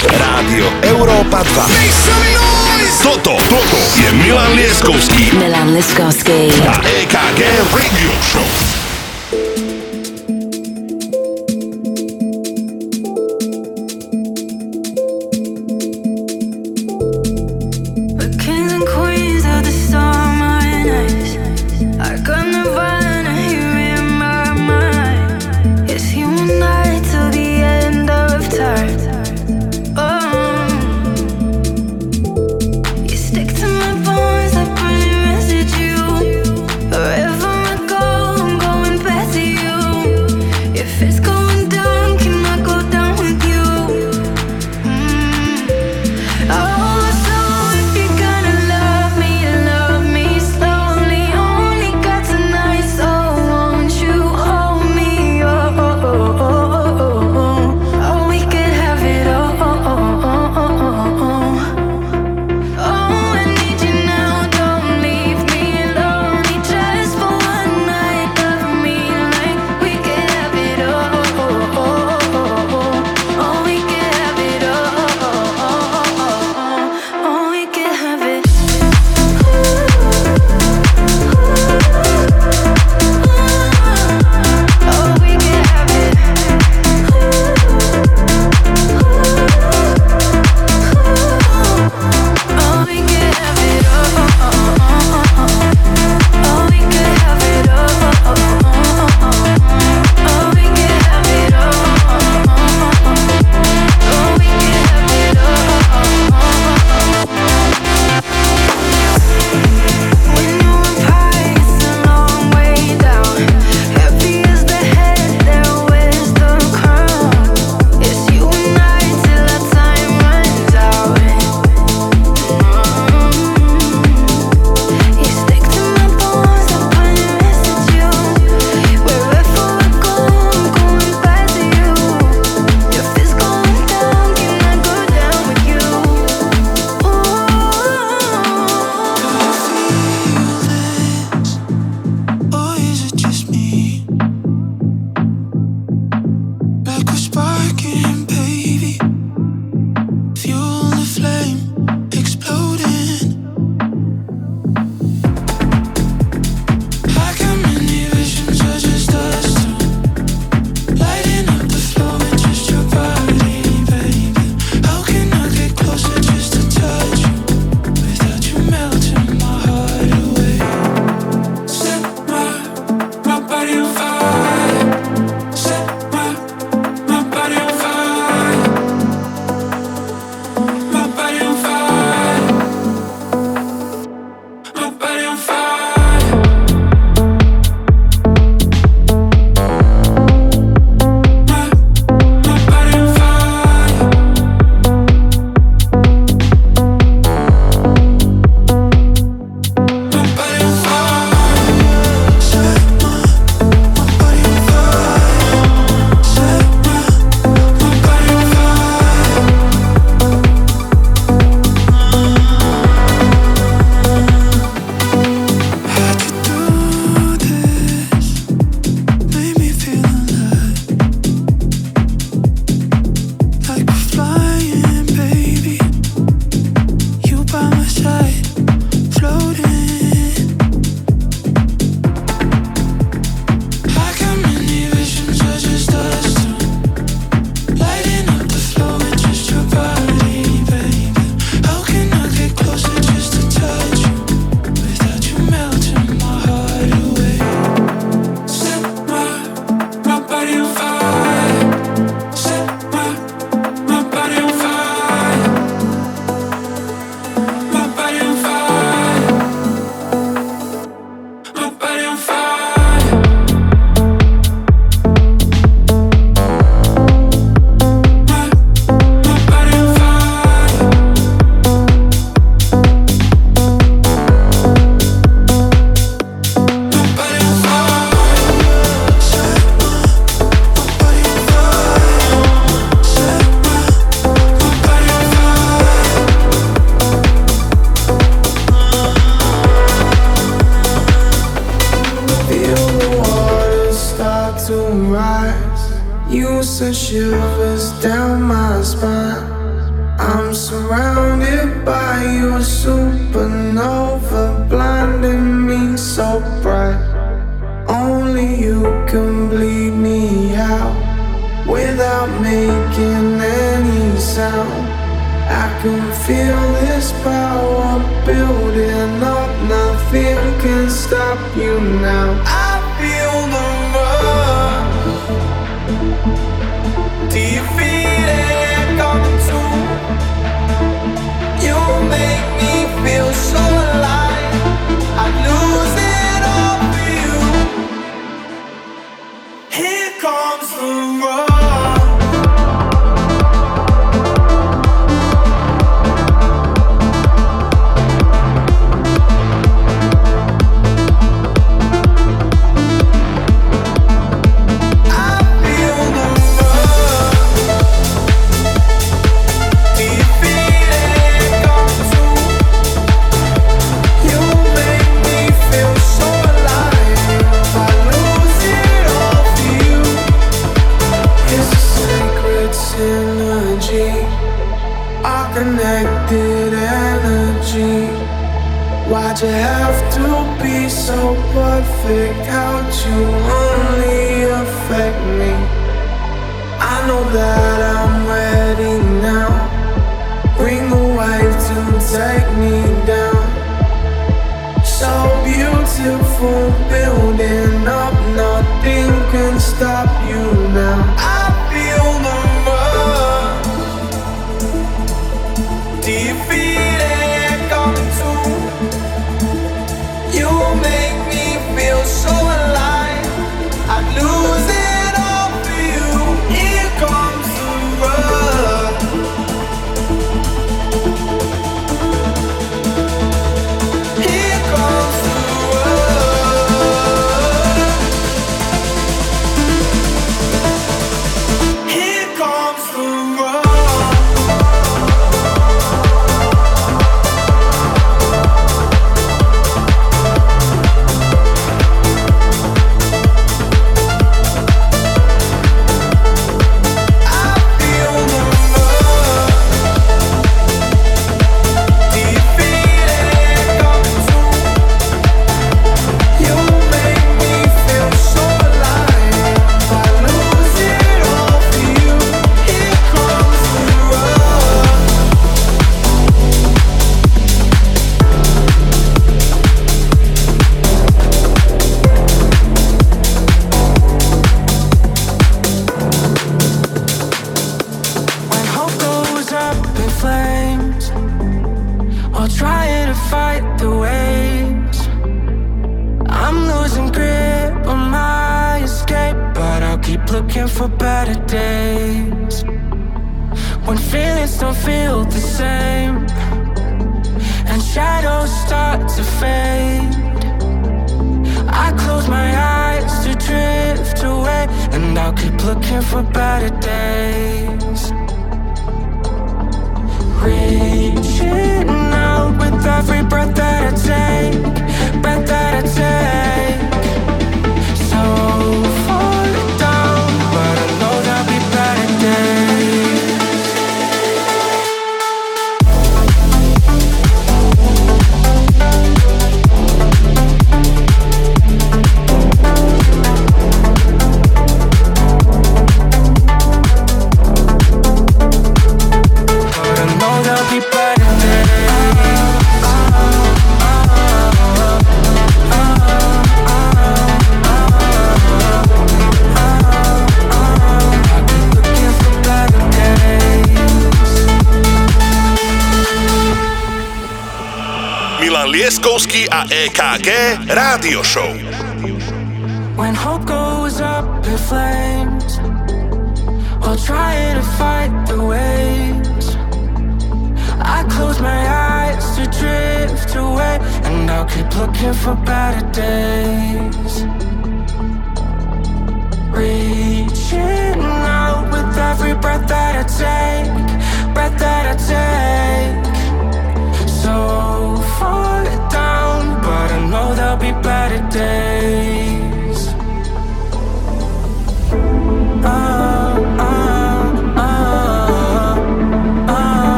Rádio Európa 2 Toto, toto je Milan Leskovský. Milan Leskovský. A EKG Radio Show.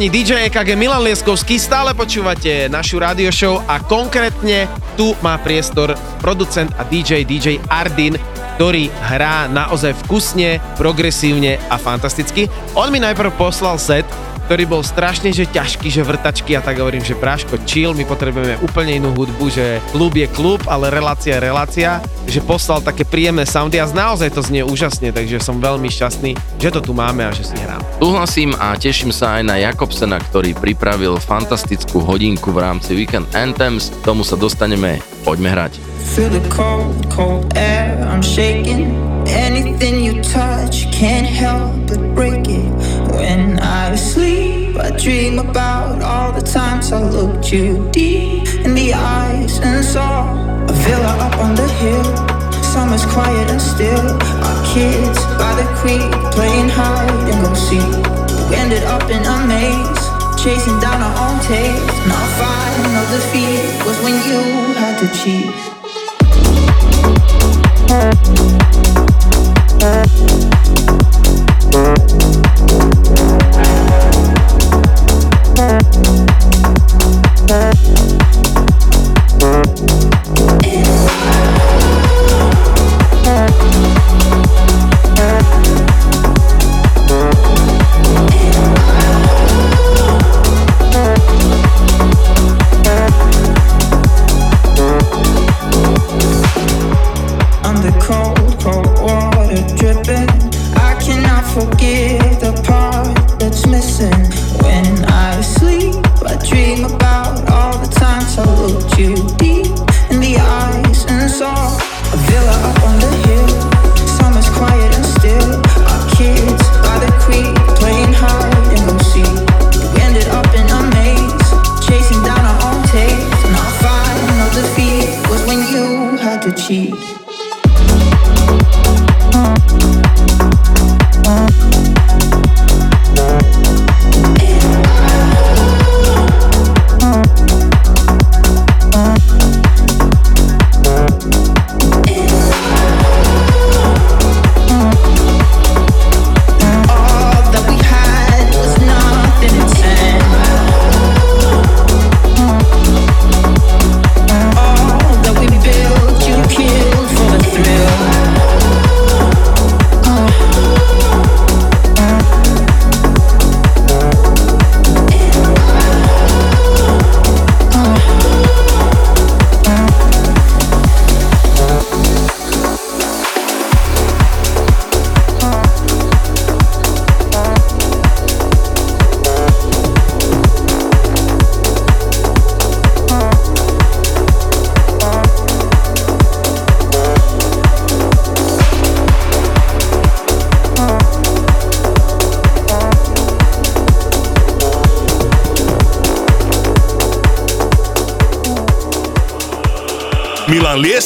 Páni, DJ EKG Milan Lieskovský, stále počúvate našu radio show a konkrétne tu má priestor producent a DJ DJ Ardin, ktorý hrá naozaj vkusne, progresívne a fantasticky. On mi najprv poslal set, ktorý bol strašne že ťažký, že vrtačky a tak hovorím, že práško chill, my potrebujeme úplne inú hudbu, že klub je klub, ale relácia je relácia, že poslal také príjemné soundy a naozaj to znie úžasne, takže som veľmi šťastný, že to tu máme a že si hrám. Súhlasím a teším sa aj na Jakobsena, ktorý pripravil fantastickú hodinku v rámci Weekend Anthems. K tomu sa dostaneme. Poďme hrať. I dream about all the times I looked you deep in the eyes and saw a villa up on the hill. Summer's quiet and still. Our kids by the creek playing hide and go seek. We ended up in a maze, chasing down our own taste. And our final defeat was when you had to cheat.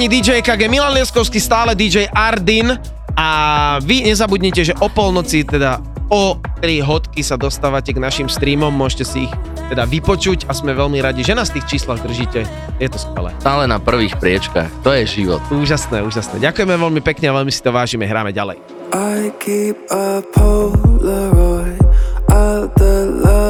Páni, DJ KG Milan Lieskovský, stále DJ Ardin a vy nezabudnite, že o polnoci, teda o 3 hodky sa dostávate k našim streamom, môžete si ich teda vypočuť a sme veľmi radi, že nás v tých číslach držíte. Je to skvelé. Stále na prvých priečkách, to je život. Úžasné, úžasné. Ďakujeme veľmi pekne a veľmi si to vážime. Hráme ďalej. I keep a Polaroid of the love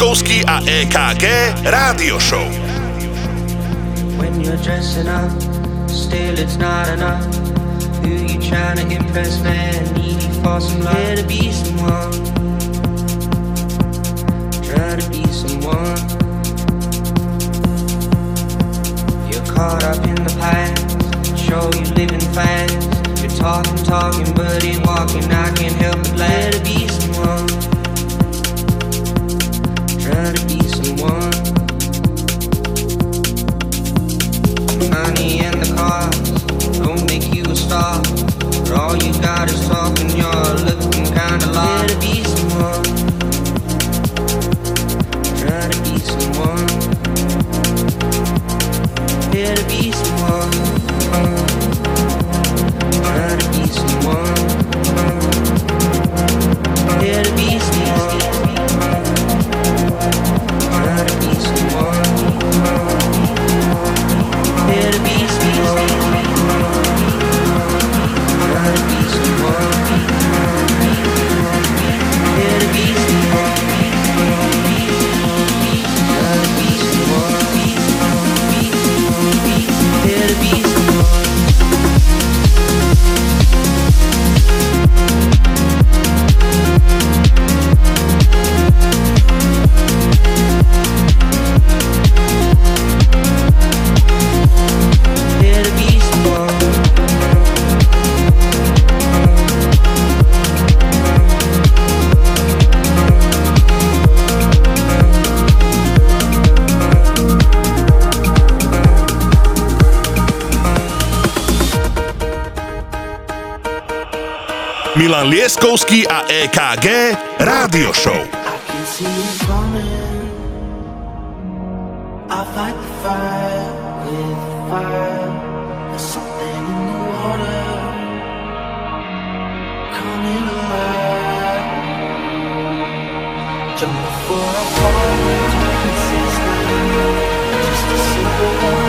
Milan Lieskovský a EKG Rádio Show. When you're dressing up, still it's not enough. Who you trying to impress, man? Need you for some love. To be someone. Try to be someone. You're caught up in the past. Show you living fast. You're talking, talking, but ain't walking. I can't help but. Try to be someone. All you got is talking, you're looking kinda lost. Milan Lieskovský a EKG Rádio Show. I fight the fire with fire. There's something in the water coming alive. Jump for a fall my consistent. Just a simple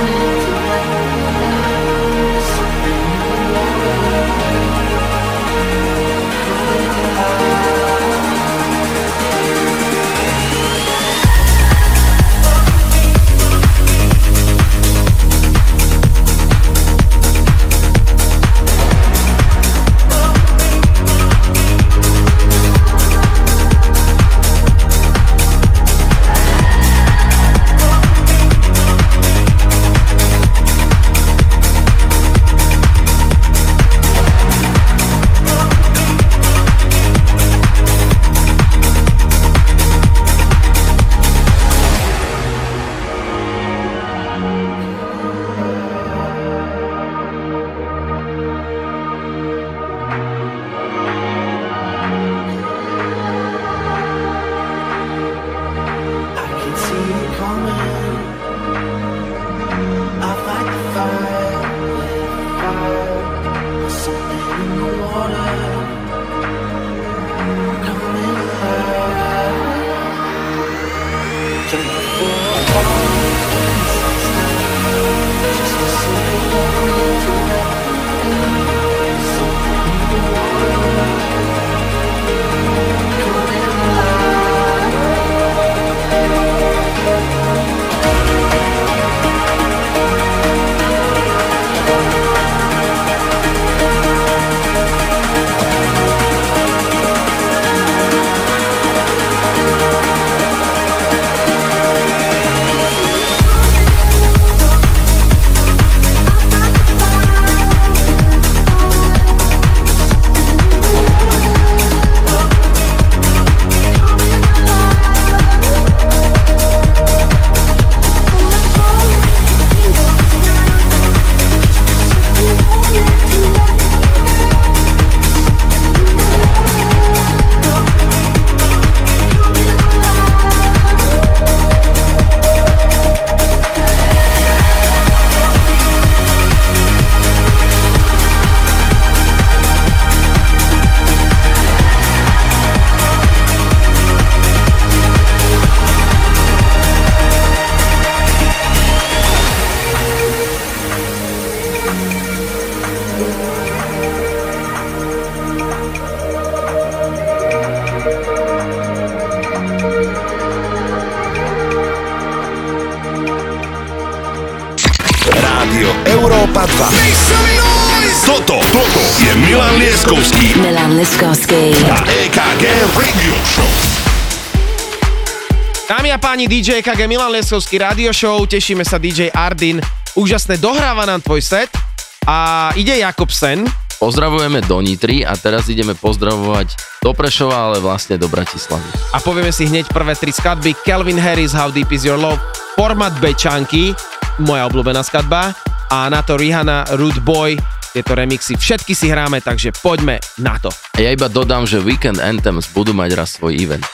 DJ KG Milan Lesovský Radio Show, tešíme sa DJ Ardin, úžasné dohráva nám tvoj set a ide Jakobsen. Pozdravujeme do Nitry a teraz ideme pozdravovať do Prešova, ale vlastne do Bratislavy. A povieme si hneď prvé tri skladby. Calvin Harris, How Deep Is Your Love, format Bečanky, moja obľúbená skladba a na to Rihanna, Rude Boy, tieto remixy všetky si hráme, takže poďme na to. A ja iba dodám, že Weekend Anthems budú mať raz svoj event.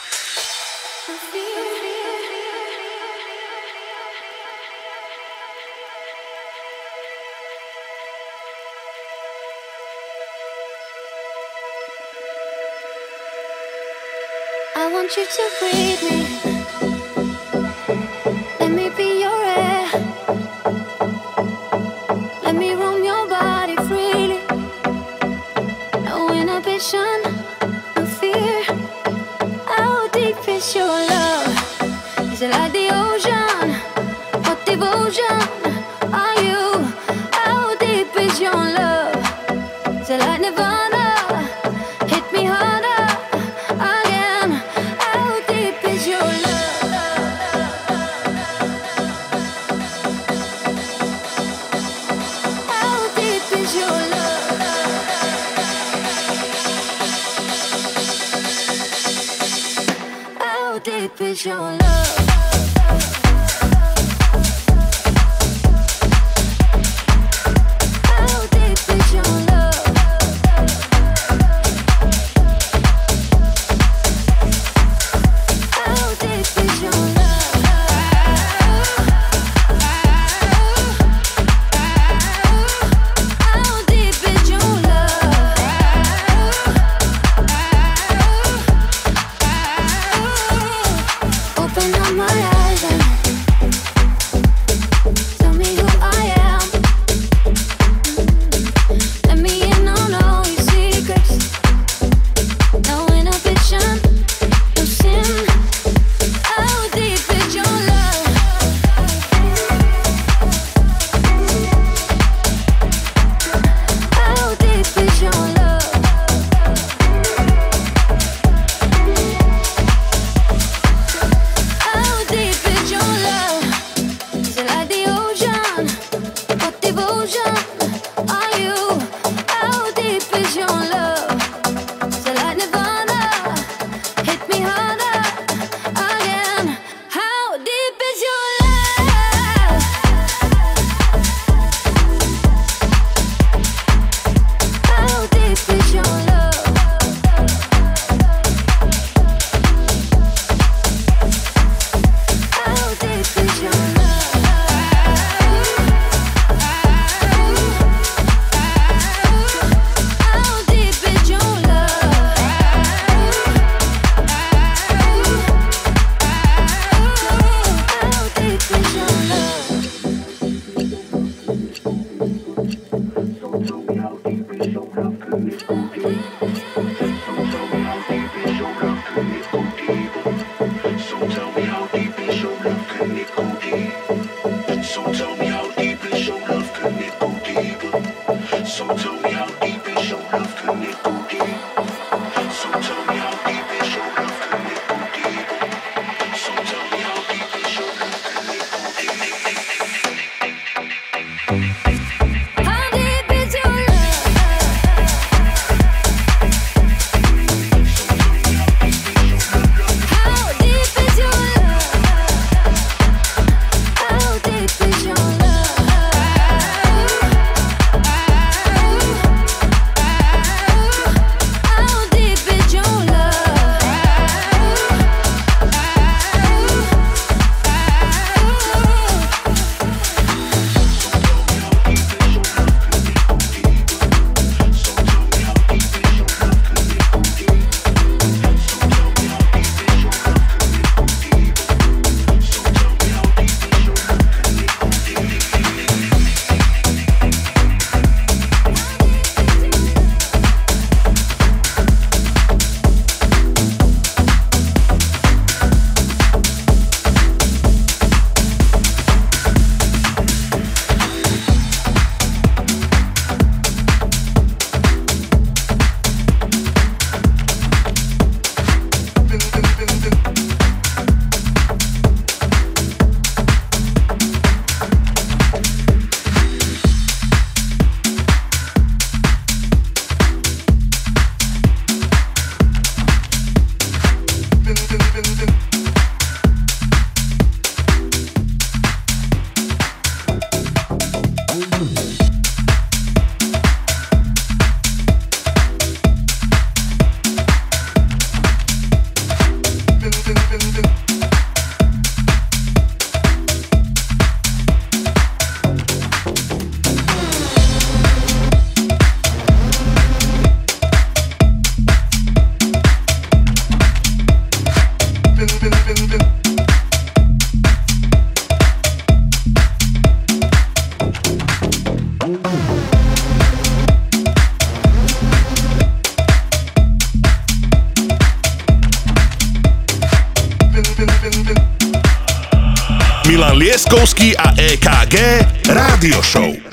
EKG Rádio Show.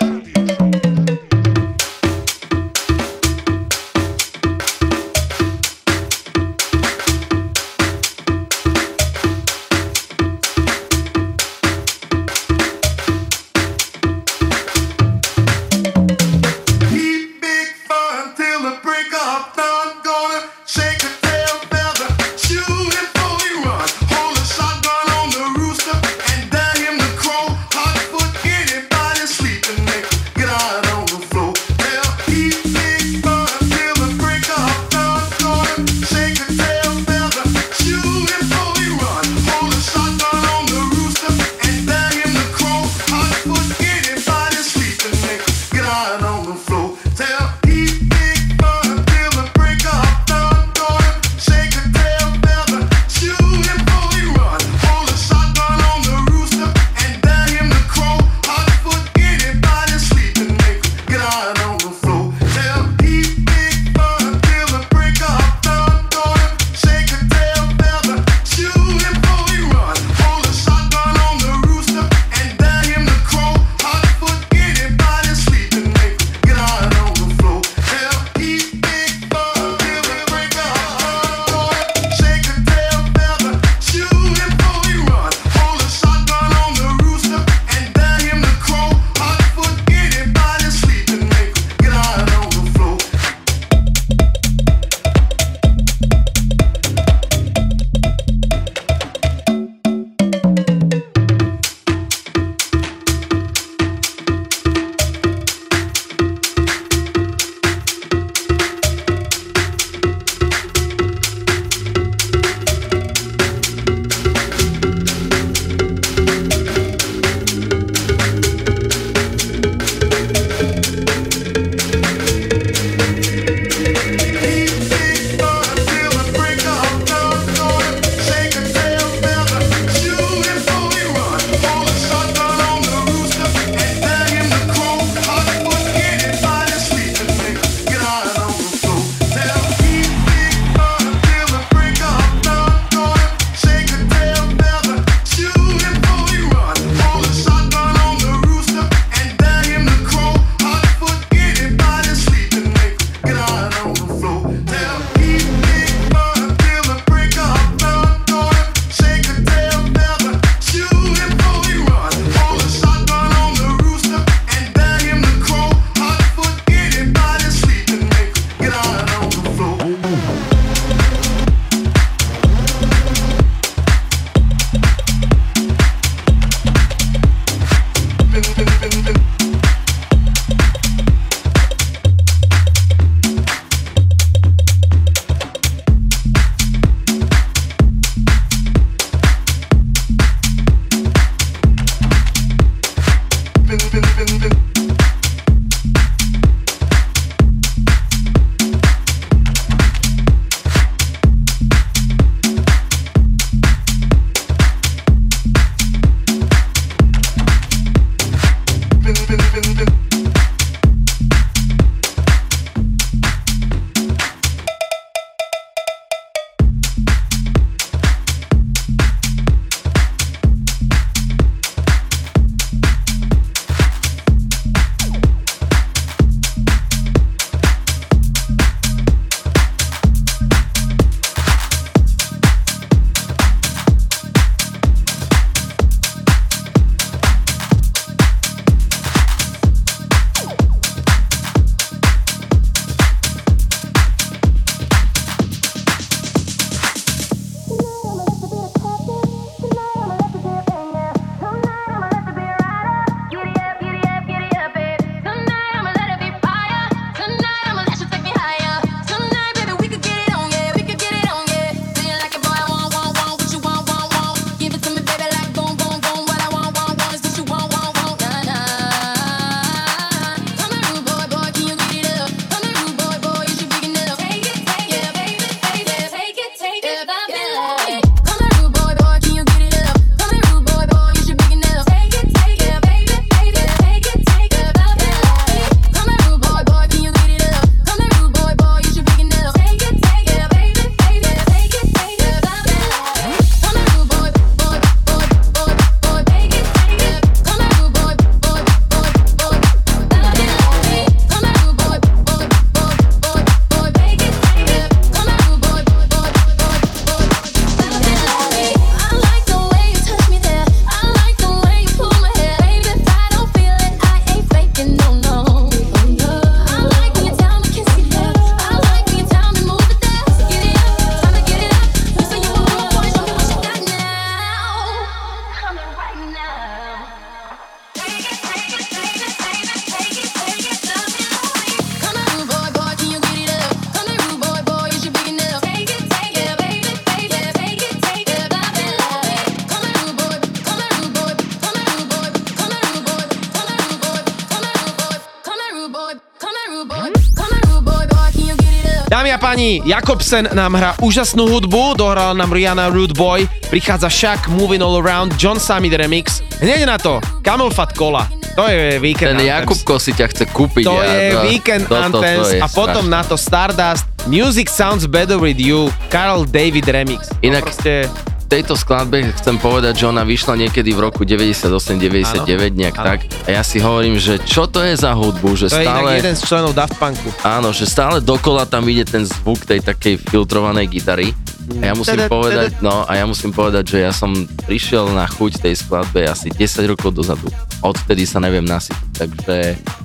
Páni, Jakobsen nám hrá úžasnú hudbu, dohrala nám Rihanna Rude Boy, prichádza Shaq Moving All Around, John Summit Remix. Hneď na to, Camel Fat Cola. To je Weekend Ten Anthems. Jakubko si ťa chce kúpiť. To ja, je Weekend toto, Anthems to je a potom strašné. na to Stardust, Music Sounds Better With You, Carl David Remix. To Inak proste... tejto skladbe chcem povedať, že ona vyšla niekedy v roku 98-99, nejak áno. tak. A ja si hovorím, že čo to je za hudbu, že To je stále... inak jeden z členov Daft Punku. Áno, že stále dokola tam ide ten zvuk tej takej filtrovanej gitary. A ja musím Tada, povedať, no a ja musím povedať, že ja som prišiel na chuť tej skladbe asi 10 rokov dozadu. Odvtedy sa neviem nasytiť, takže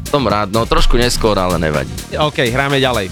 som rád, no trošku neskôr, ale nevadí. OK, hráme ďalej.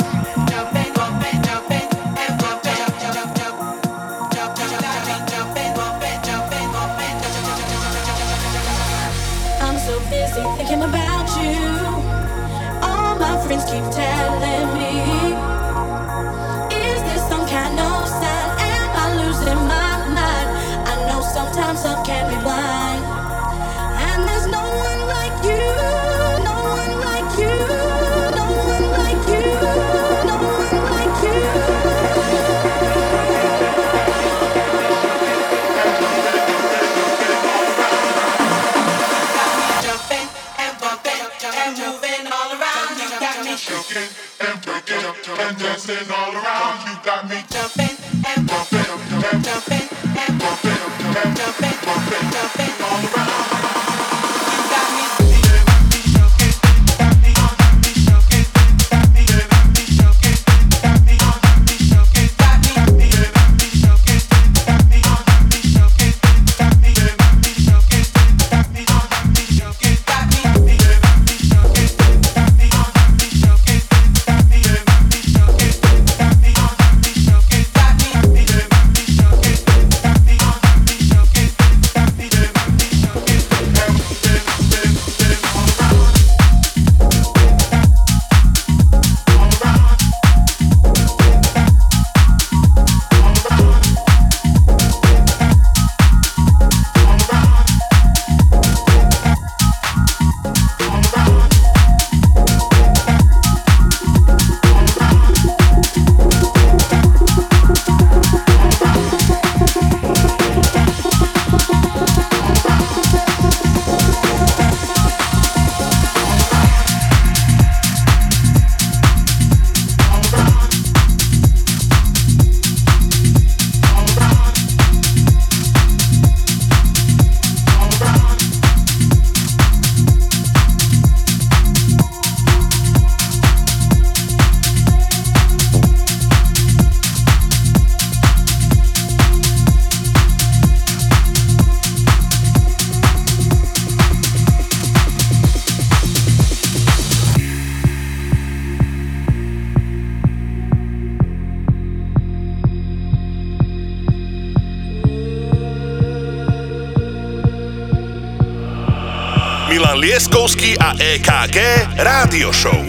EKG Rádio Show.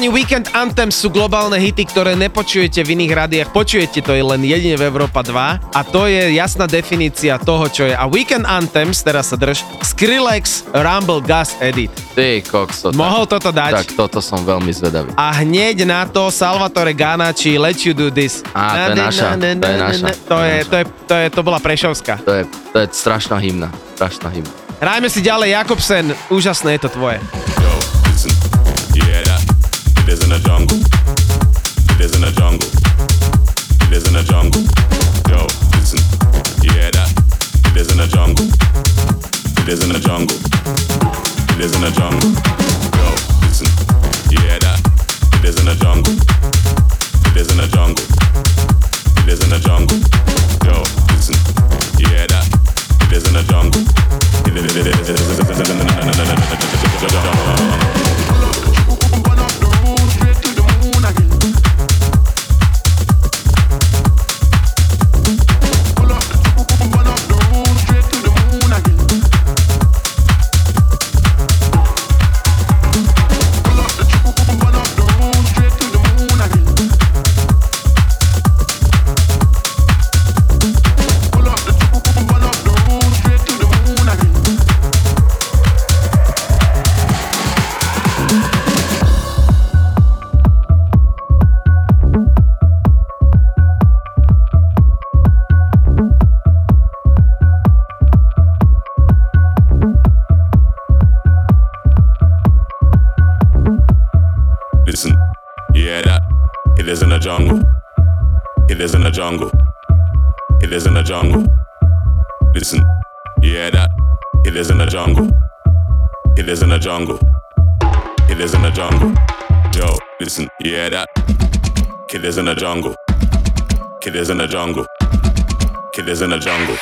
chalani, Weekend Anthem sú globálne hity, ktoré nepočujete v iných rádiách. Počujete to je len jedine v Európa 2 a to je jasná definícia toho, čo je. A Weekend Anthems, teraz sa drž, Skrillex Rumble Gas Edit. Ty kokso. Mohol tak, toto dať? Tak toto som veľmi zvedavý. A hneď na to Salvatore Gana, či Let You Do This. Á, to to je naša. To je, to je, to je, to bola Prešovská. To je, to je strašná hymna, strašná hymna. Hrajme si ďalej, Jakobsen, úžasné je to tvoje. jungle.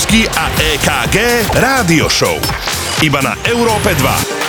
Rakúsky a EKG Rádio Show. Iba na Európe 2.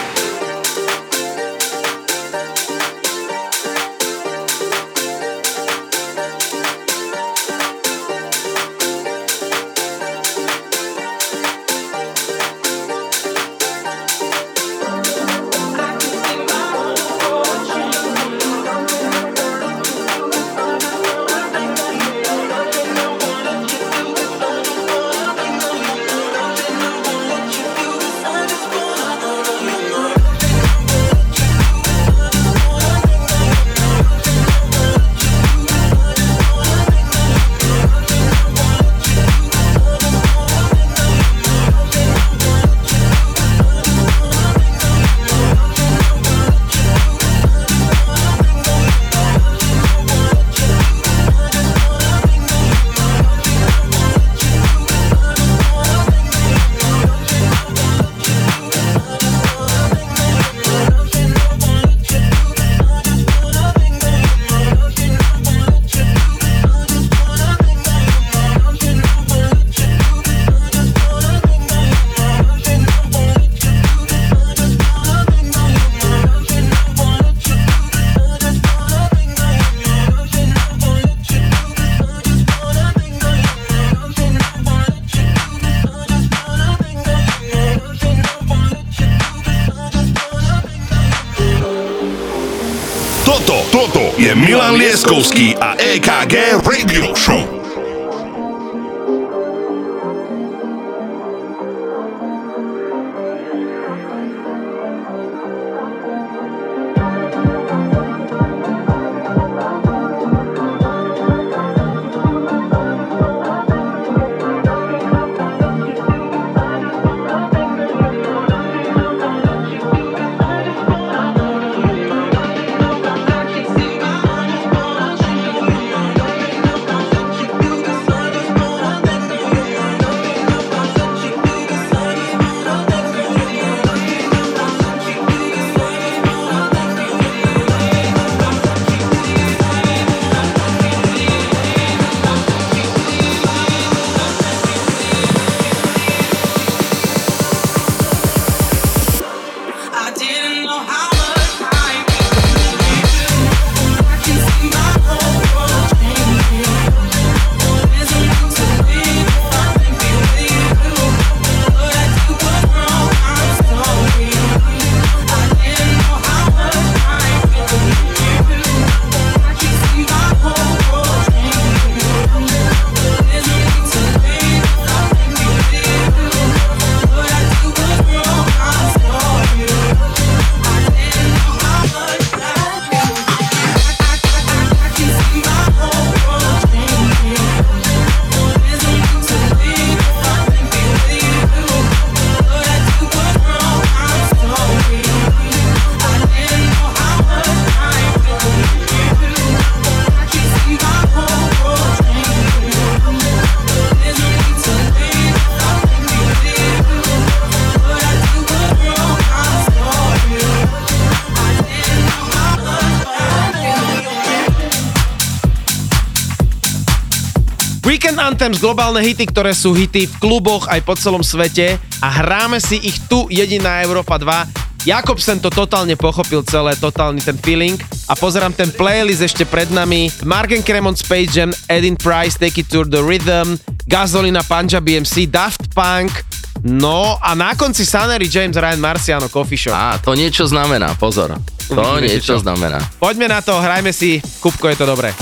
Milan Lieskovský a EKG Weekend Anthems, globálne hity, ktoré sú hity v kluboch aj po celom svete a hráme si ich tu jediná Európa 2. Jakobsen to totálne pochopil celé, totálny ten feeling a pozerám ten playlist ešte pred nami. Marken Cremon Space Jam, Edin Price, Take It to the Rhythm, Gasolina, Punjabi MC, Daft Punk, no a na konci Sunnery James, Ryan Marciano, Coffee Shop. Á, to niečo znamená, pozor. To Viete niečo čo? znamená. Poďme na to, hrajme si, Kupko, je to dobré.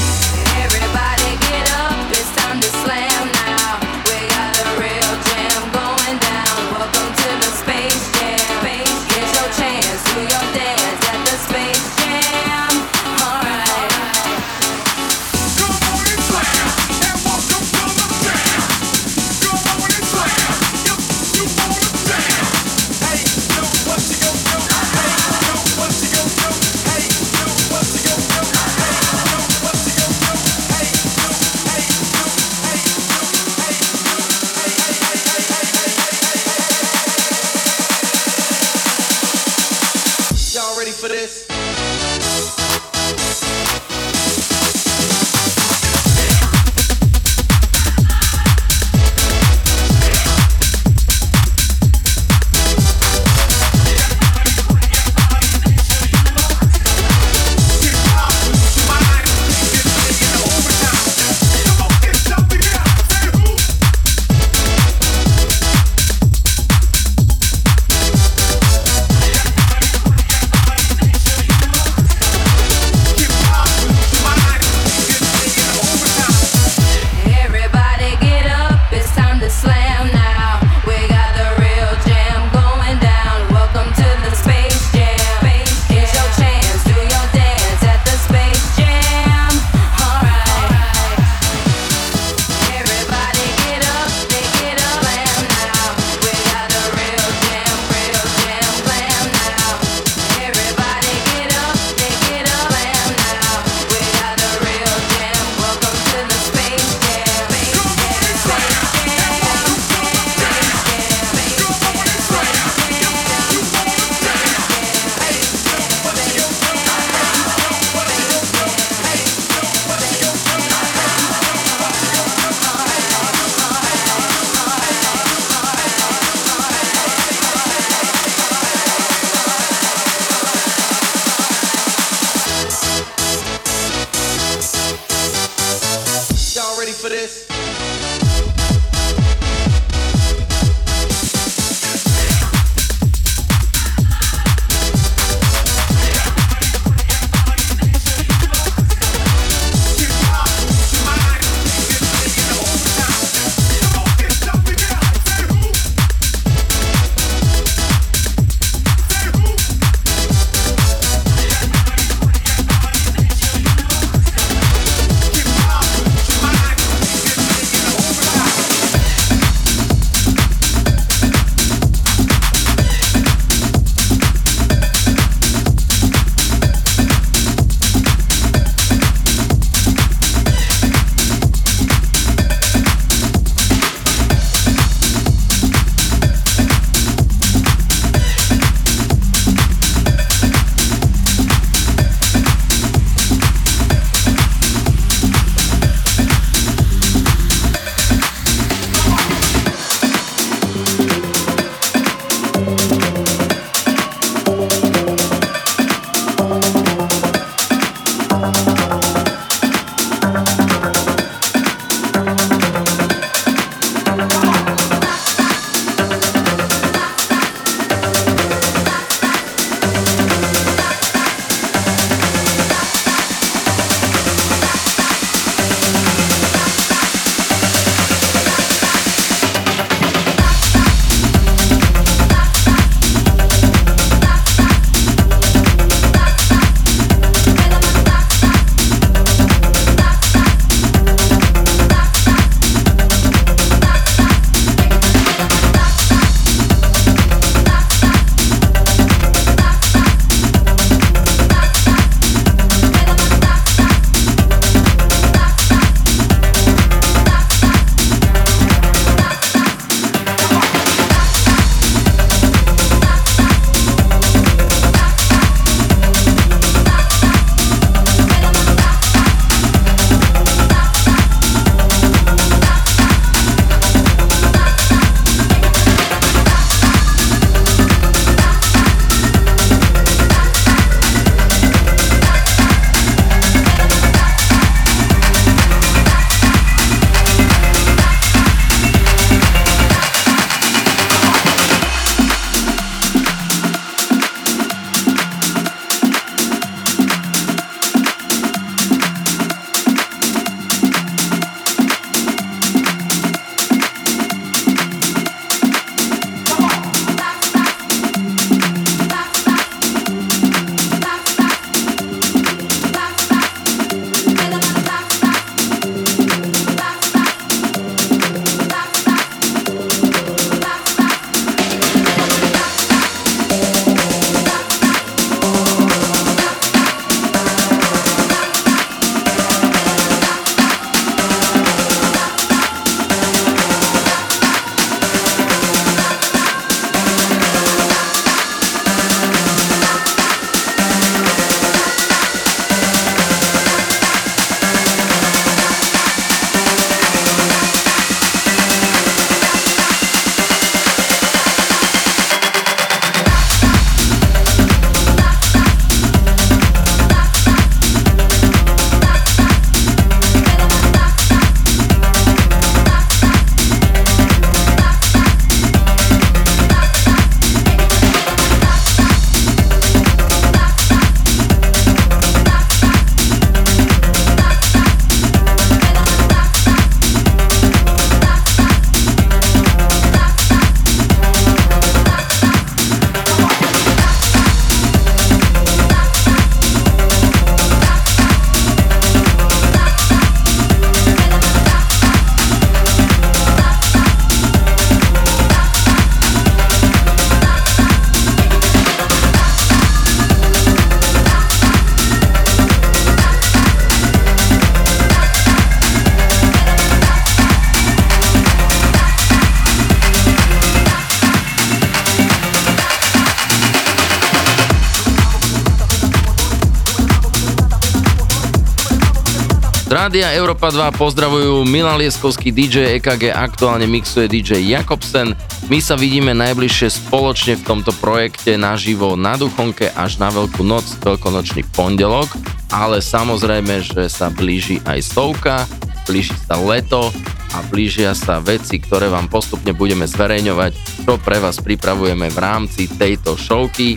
Rádia Európa 2 pozdravujú Milan Lieskovský DJ EKG, aktuálne mixuje DJ Jakobsen. My sa vidíme najbližšie spoločne v tomto projekte naživo na Duchonke až na Veľkú noc, veľkonočný pondelok, ale samozrejme, že sa blíži aj stovka, blíži sa leto a blížia sa veci, ktoré vám postupne budeme zverejňovať, čo pre vás pripravujeme v rámci tejto showky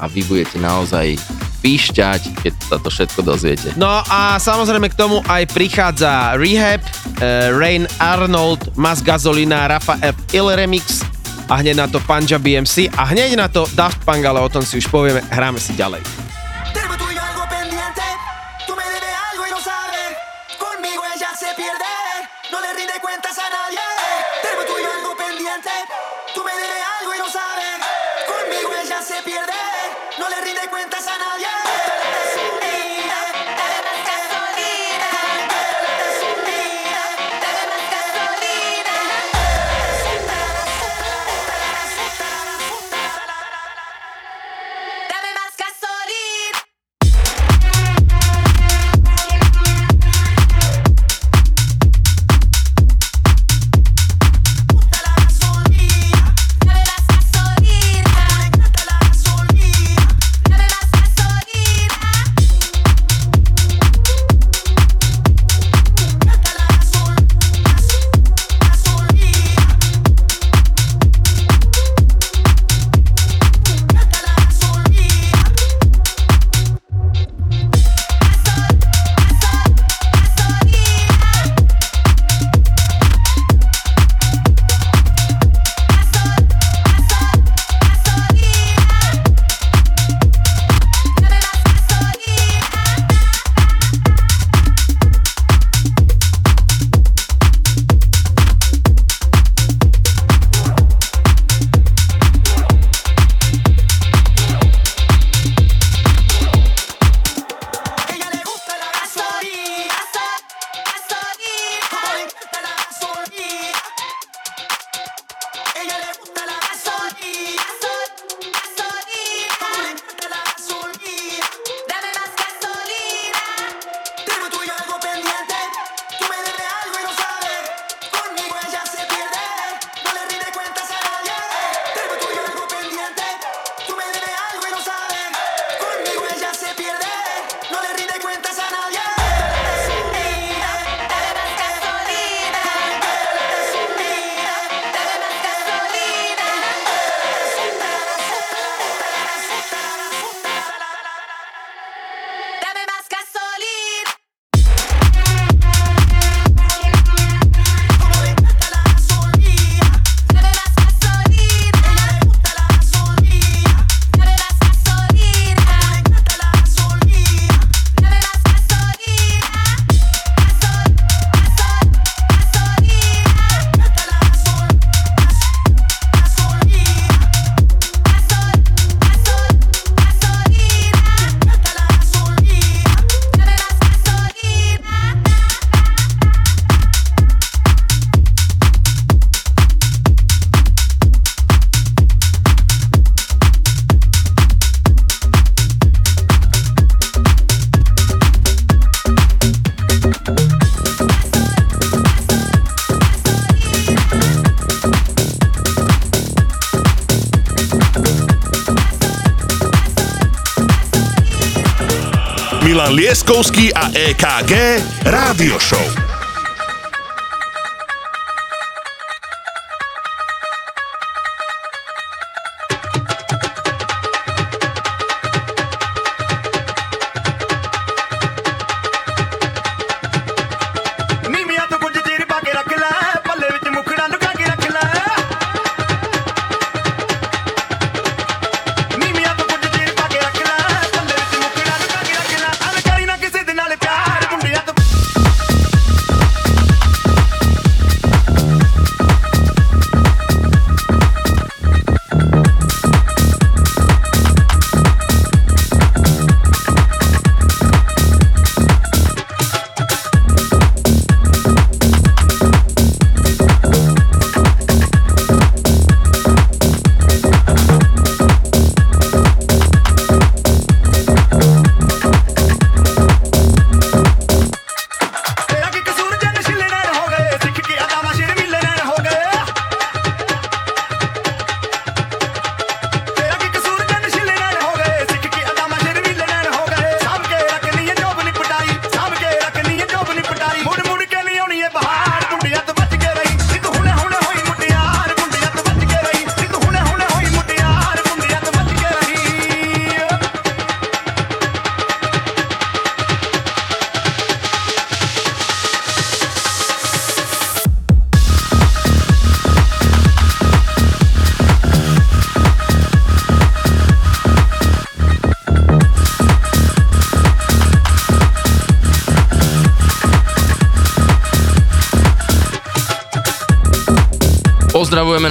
a vy budete naozaj píšťať, sa to všetko dozviete. No a samozrejme k tomu aj prichádza Rehab, uh, Rain Arnold, Mas Gasolina, Rafa F. Il Remix a hneď na to Punjabi MC a hneď na to Daft Punk, ale o tom si už povieme, hráme si ďalej. EKG Rádio Show.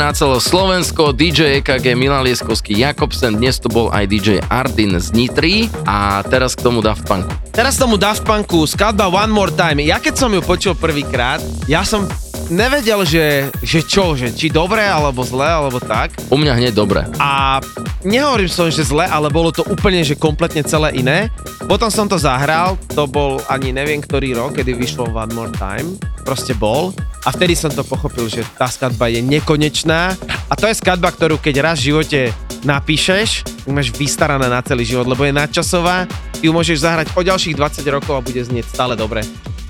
Na celé Slovensko, DJ EKG Milan Lieskovský Jakobsen, dnes to bol aj DJ Ardin z Nitry a teraz k tomu Daft Punku. Teraz tomu Daft Punku skladba One More Time. Ja keď som ju počul prvýkrát, ja som nevedel, že, že čo, že či dobre, alebo zle, alebo tak. U mňa hneď dobre. A nehovorím som, že zle, ale bolo to úplne, že kompletne celé iné. Potom som to zahral, to bol ani neviem ktorý rok, kedy vyšlo One More Time. Proste bol. A vtedy som to pochopil, že tá skladba je nekonečná. A to je skladba, ktorú keď raz v živote napíšeš, tak máš vystaraná na celý život, lebo je nadčasová. Ty ju môžeš zahrať o ďalších 20 rokov a bude znieť stále dobre.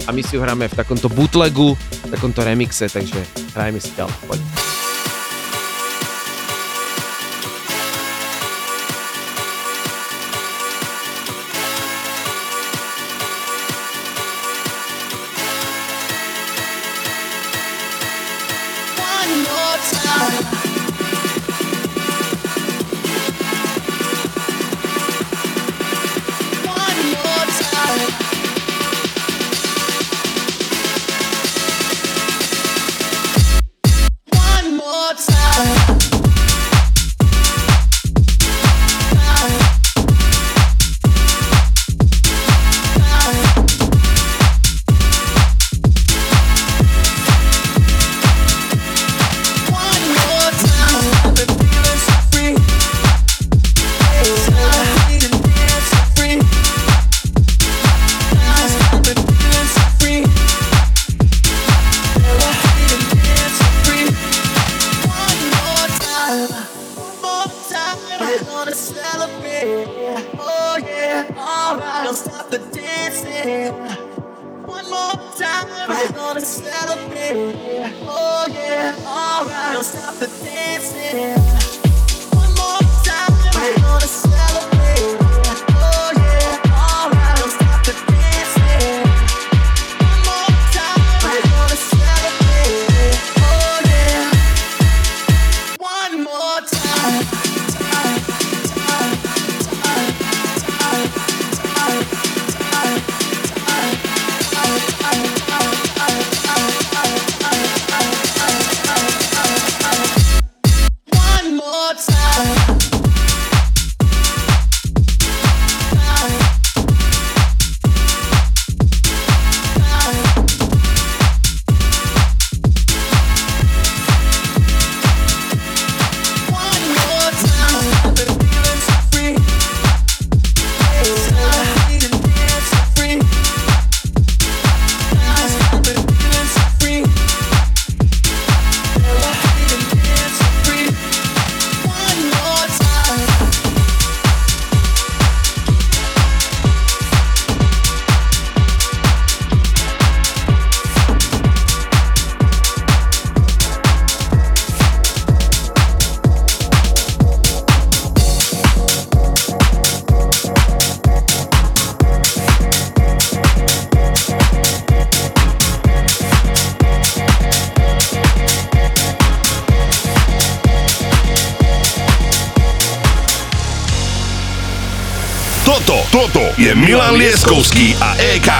A my si ju hráme v takomto bootlegu, v takomto remixe, takže hrajme si ďalej. Poď. Dancing. One more time, we're gonna celebrate. Oh yeah, alright. Don't stop the dancing.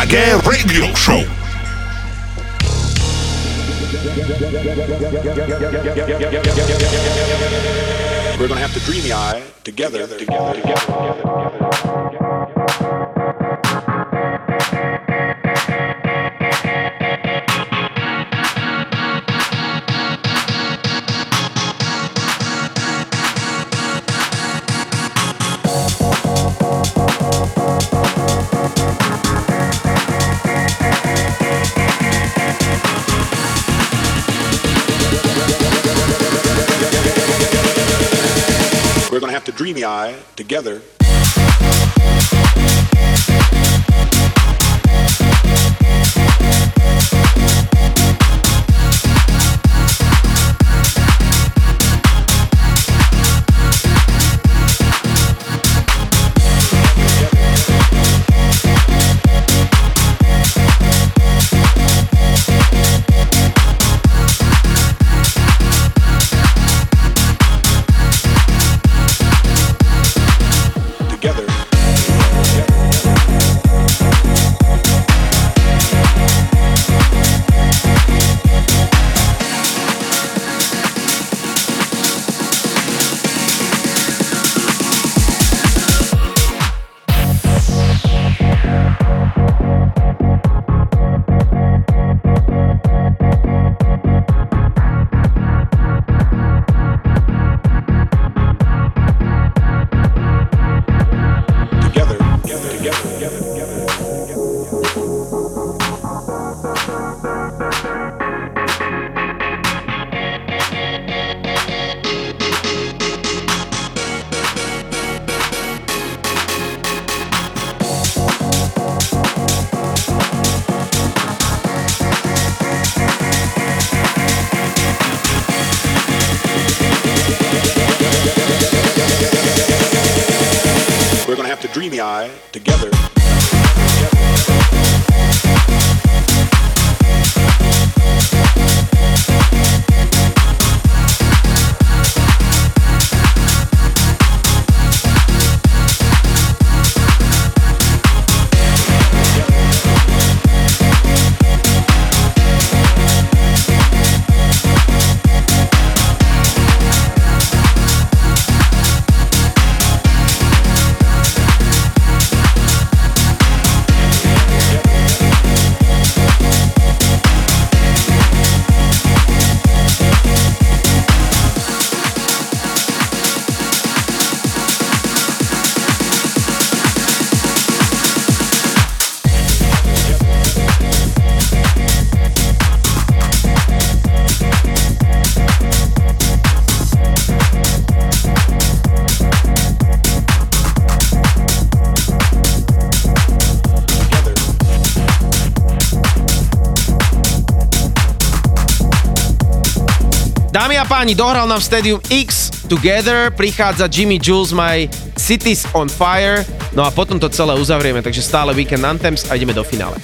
Reggae Radio Show. páni, dohral nám v Stadium X Together, prichádza Jimmy Jules, my Cities on Fire, no a potom to celé uzavrieme, takže stále Weekend Anthems a ideme do finále.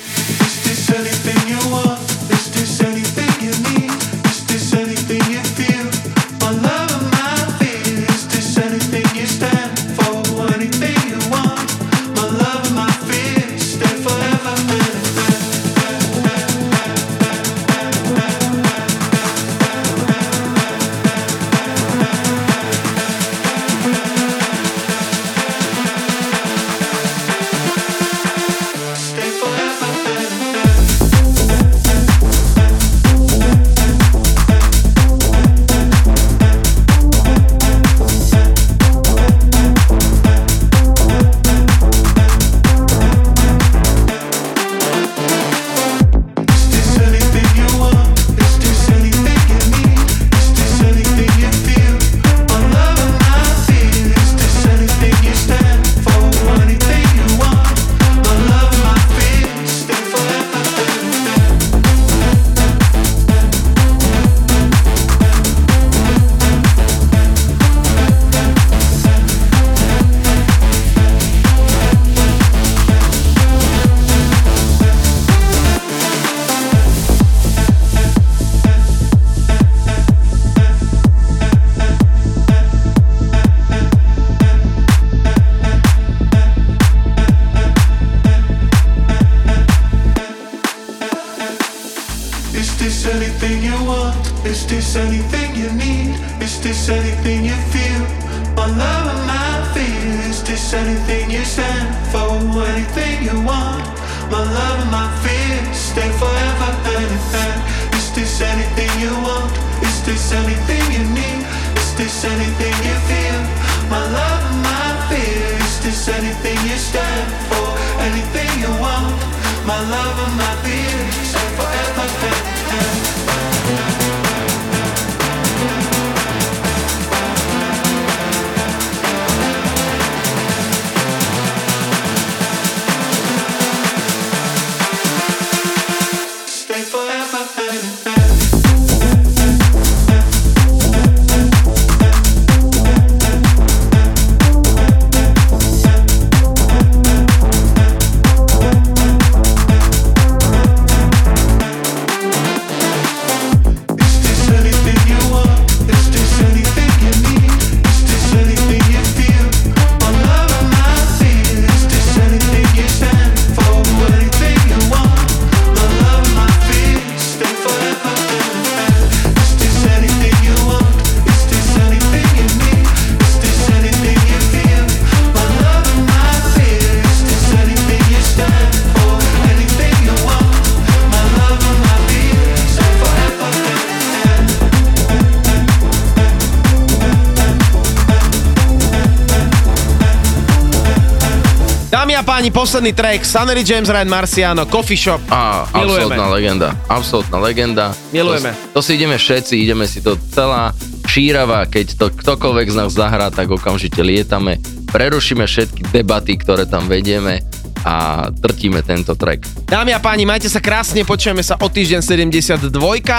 Páni, posledný track, Sunnery James, Ryan Marciano, Coffee Shop. Á, Milujeme. absolútna legenda. Absolútna legenda. Milujeme. To, to si ideme všetci, ideme si to celá šírava, keď to ktokoľvek z nás zahrá, tak okamžite lietame, prerušíme všetky debaty, ktoré tam vedieme a trtíme tento track. Dámy a páni, majte sa krásne, počujeme sa o týždeň 72,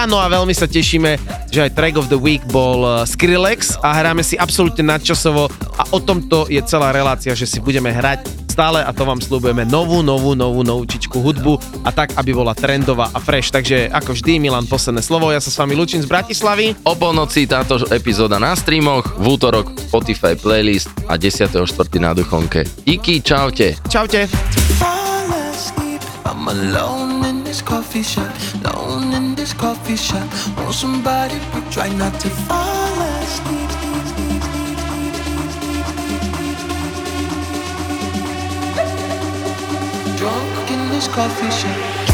no a veľmi sa tešíme, že aj track of the week bol eh, Skrillex a hráme si absolútne nadčasovo a o tomto je celá relácia, že si budeme hrať stále a to vám slúbujeme novú, novú, novú, novúčičku hudbu a tak, aby bola trendová a fresh. Takže ako vždy, Milan, posledné slovo, ja sa s vami lučím z Bratislavy. O polnoci táto epizóda na streamoch, v útorok Spotify playlist a 10.4. na Duchonke. Díky, čaute. Čaute. I'm alone in this coffee shop, alone in this coffee shop. Want somebody to try not to fall asleep. Coffee shop.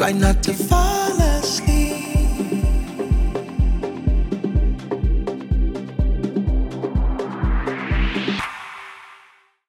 Try not to.